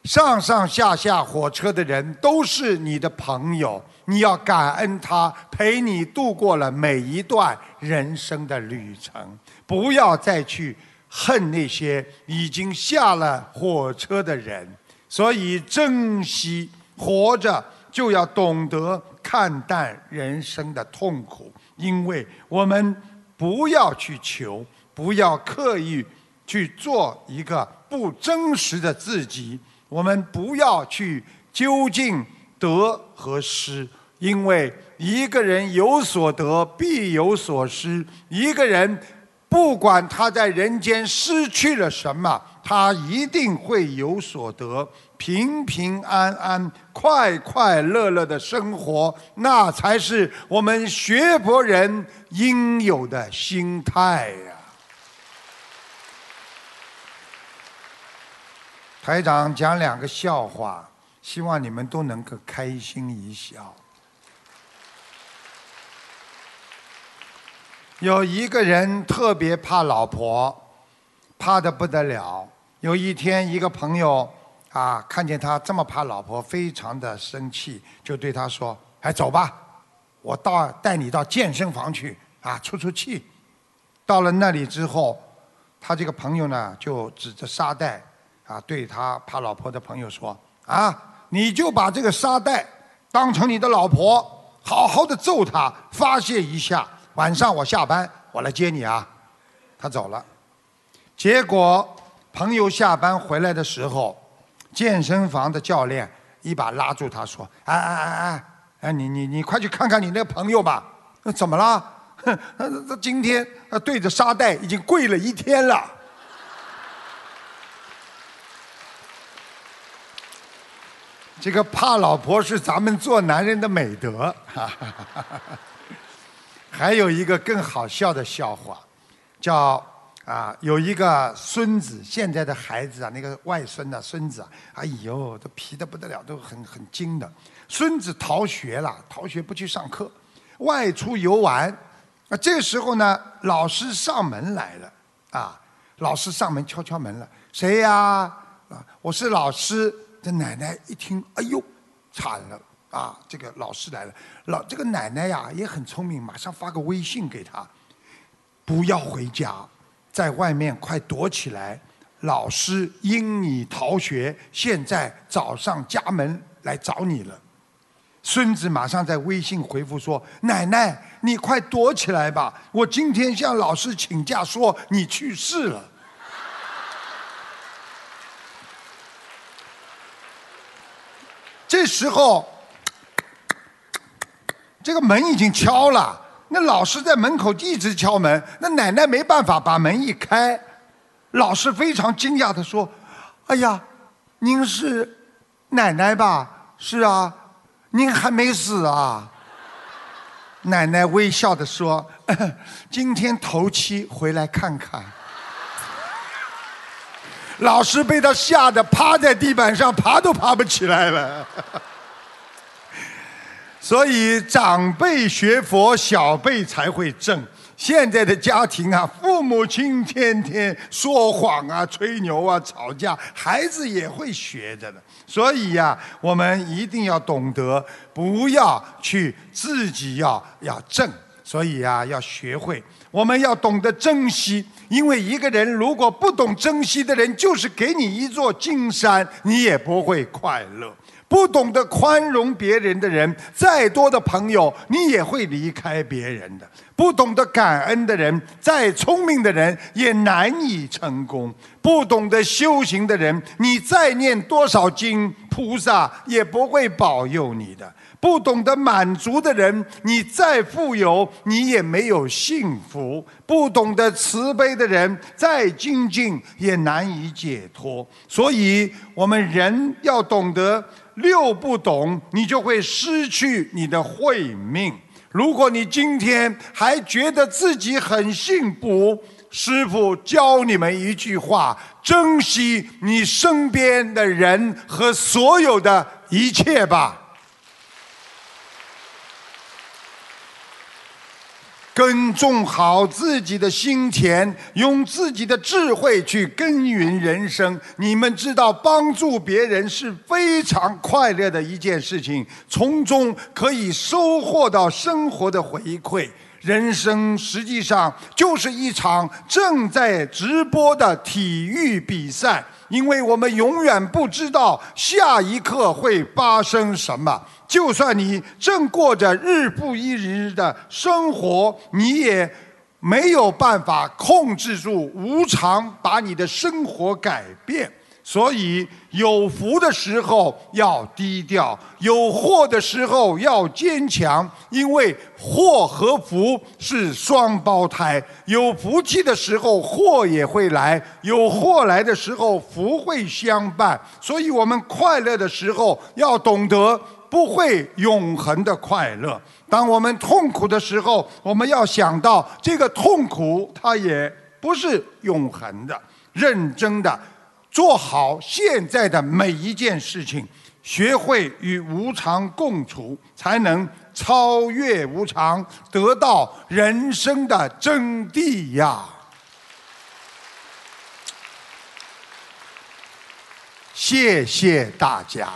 上上下下火车的人都是你的朋友。你要感恩他陪你度过了每一段人生的旅程，不要再去恨那些已经下了火车的人。所以珍惜活着，就要懂得看淡人生的痛苦，因为我们不要去求，不要刻意去做一个不真实的自己，我们不要去究竟。得和失，因为一个人有所得，必有所失。一个人不管他在人间失去了什么，他一定会有所得，平平安安、快快乐乐的生活，那才是我们学佛人应有的心态呀。台长讲两个笑话。希望你们都能够开心一笑。有一个人特别怕老婆，怕的不得了。有一天，一个朋友啊，看见他这么怕老婆，非常的生气，就对他说：“哎，走吧，我到带你到健身房去啊，出出气。”到了那里之后，他这个朋友呢，就指着沙袋啊，对他怕老婆的朋友说：“啊。”你就把这个沙袋当成你的老婆，好好的揍他，发泄一下。晚上我下班，我来接你啊。他走了，结果朋友下班回来的时候，健身房的教练一把拉住他说：“哎哎哎哎，哎你你你快去看看你那朋友吧，怎么了？哼，他今天他对着沙袋已经跪了一天了。[laughs] ”这个怕老婆是咱们做男人的美德。[laughs] 还有一个更好笑的笑话，叫啊，有一个孙子，现在的孩子啊，那个外孙呐，孙子啊，哎呦，都皮的不得了，都很很精的。孙子逃学了，逃学不去上课，外出游玩。啊，这时候呢，老师上门来了，啊，老师上门敲敲门了，谁呀？啊，我是老师。这奶奶一听，哎呦，惨了。啊，这个老师来了，老这个奶奶呀也很聪明，马上发个微信给他，不要回家，在外面快躲起来。老师因你逃学，现在早上家门来找你了。孙子马上在微信回复说：“奶奶，你快躲起来吧，我今天向老师请假，说你去世了。”这时候。这个门已经敲了，那老师在门口一直敲门，那奶奶没办法把门一开，老师非常惊讶的说：“哎呀，您是奶奶吧？是啊，您还没死啊？”奶奶微笑的说：“今天头七，回来看看。”老师被他吓得趴在地板上，爬都爬不起来了。所以长辈学佛，小辈才会正。现在的家庭啊，父母亲天天说谎啊、吹牛啊、吵架，孩子也会学着的。所以呀，我们一定要懂得，不要去自己要要正。所以呀，要学会，我们要懂得珍惜。因为一个人如果不懂珍惜的人，就是给你一座金山，你也不会快乐。不懂得宽容别人的人，再多的朋友，你也会离开别人的；不懂得感恩的人，再聪明的人也难以成功；不懂得修行的人，你再念多少经，菩萨也不会保佑你的；不懂得满足的人，你再富有，你也没有幸福；不懂得慈悲的人，再精进也难以解脱。所以，我们人要懂得。六不懂，你就会失去你的慧命。如果你今天还觉得自己很幸福，师傅教你们一句话：珍惜你身边的人和所有的一切吧。耕种好自己的心田，用自己的智慧去耕耘人生。你们知道，帮助别人是非常快乐的一件事情，从中可以收获到生活的回馈。人生实际上就是一场正在直播的体育比赛，因为我们永远不知道下一刻会发生什么。就算你正过着日复一日的生活，你也没有办法控制住无常把你的生活改变。所以，有福的时候要低调，有祸的时候要坚强，因为祸和福是双胞胎。有福气的时候，祸也会来；有祸来的时候，福会相伴。所以我们快乐的时候要懂得。不会永恒的快乐。当我们痛苦的时候，我们要想到这个痛苦，它也不是永恒的。认真的做好现在的每一件事情，学会与无常共处，才能超越无常，得到人生的真谛呀！谢谢大家。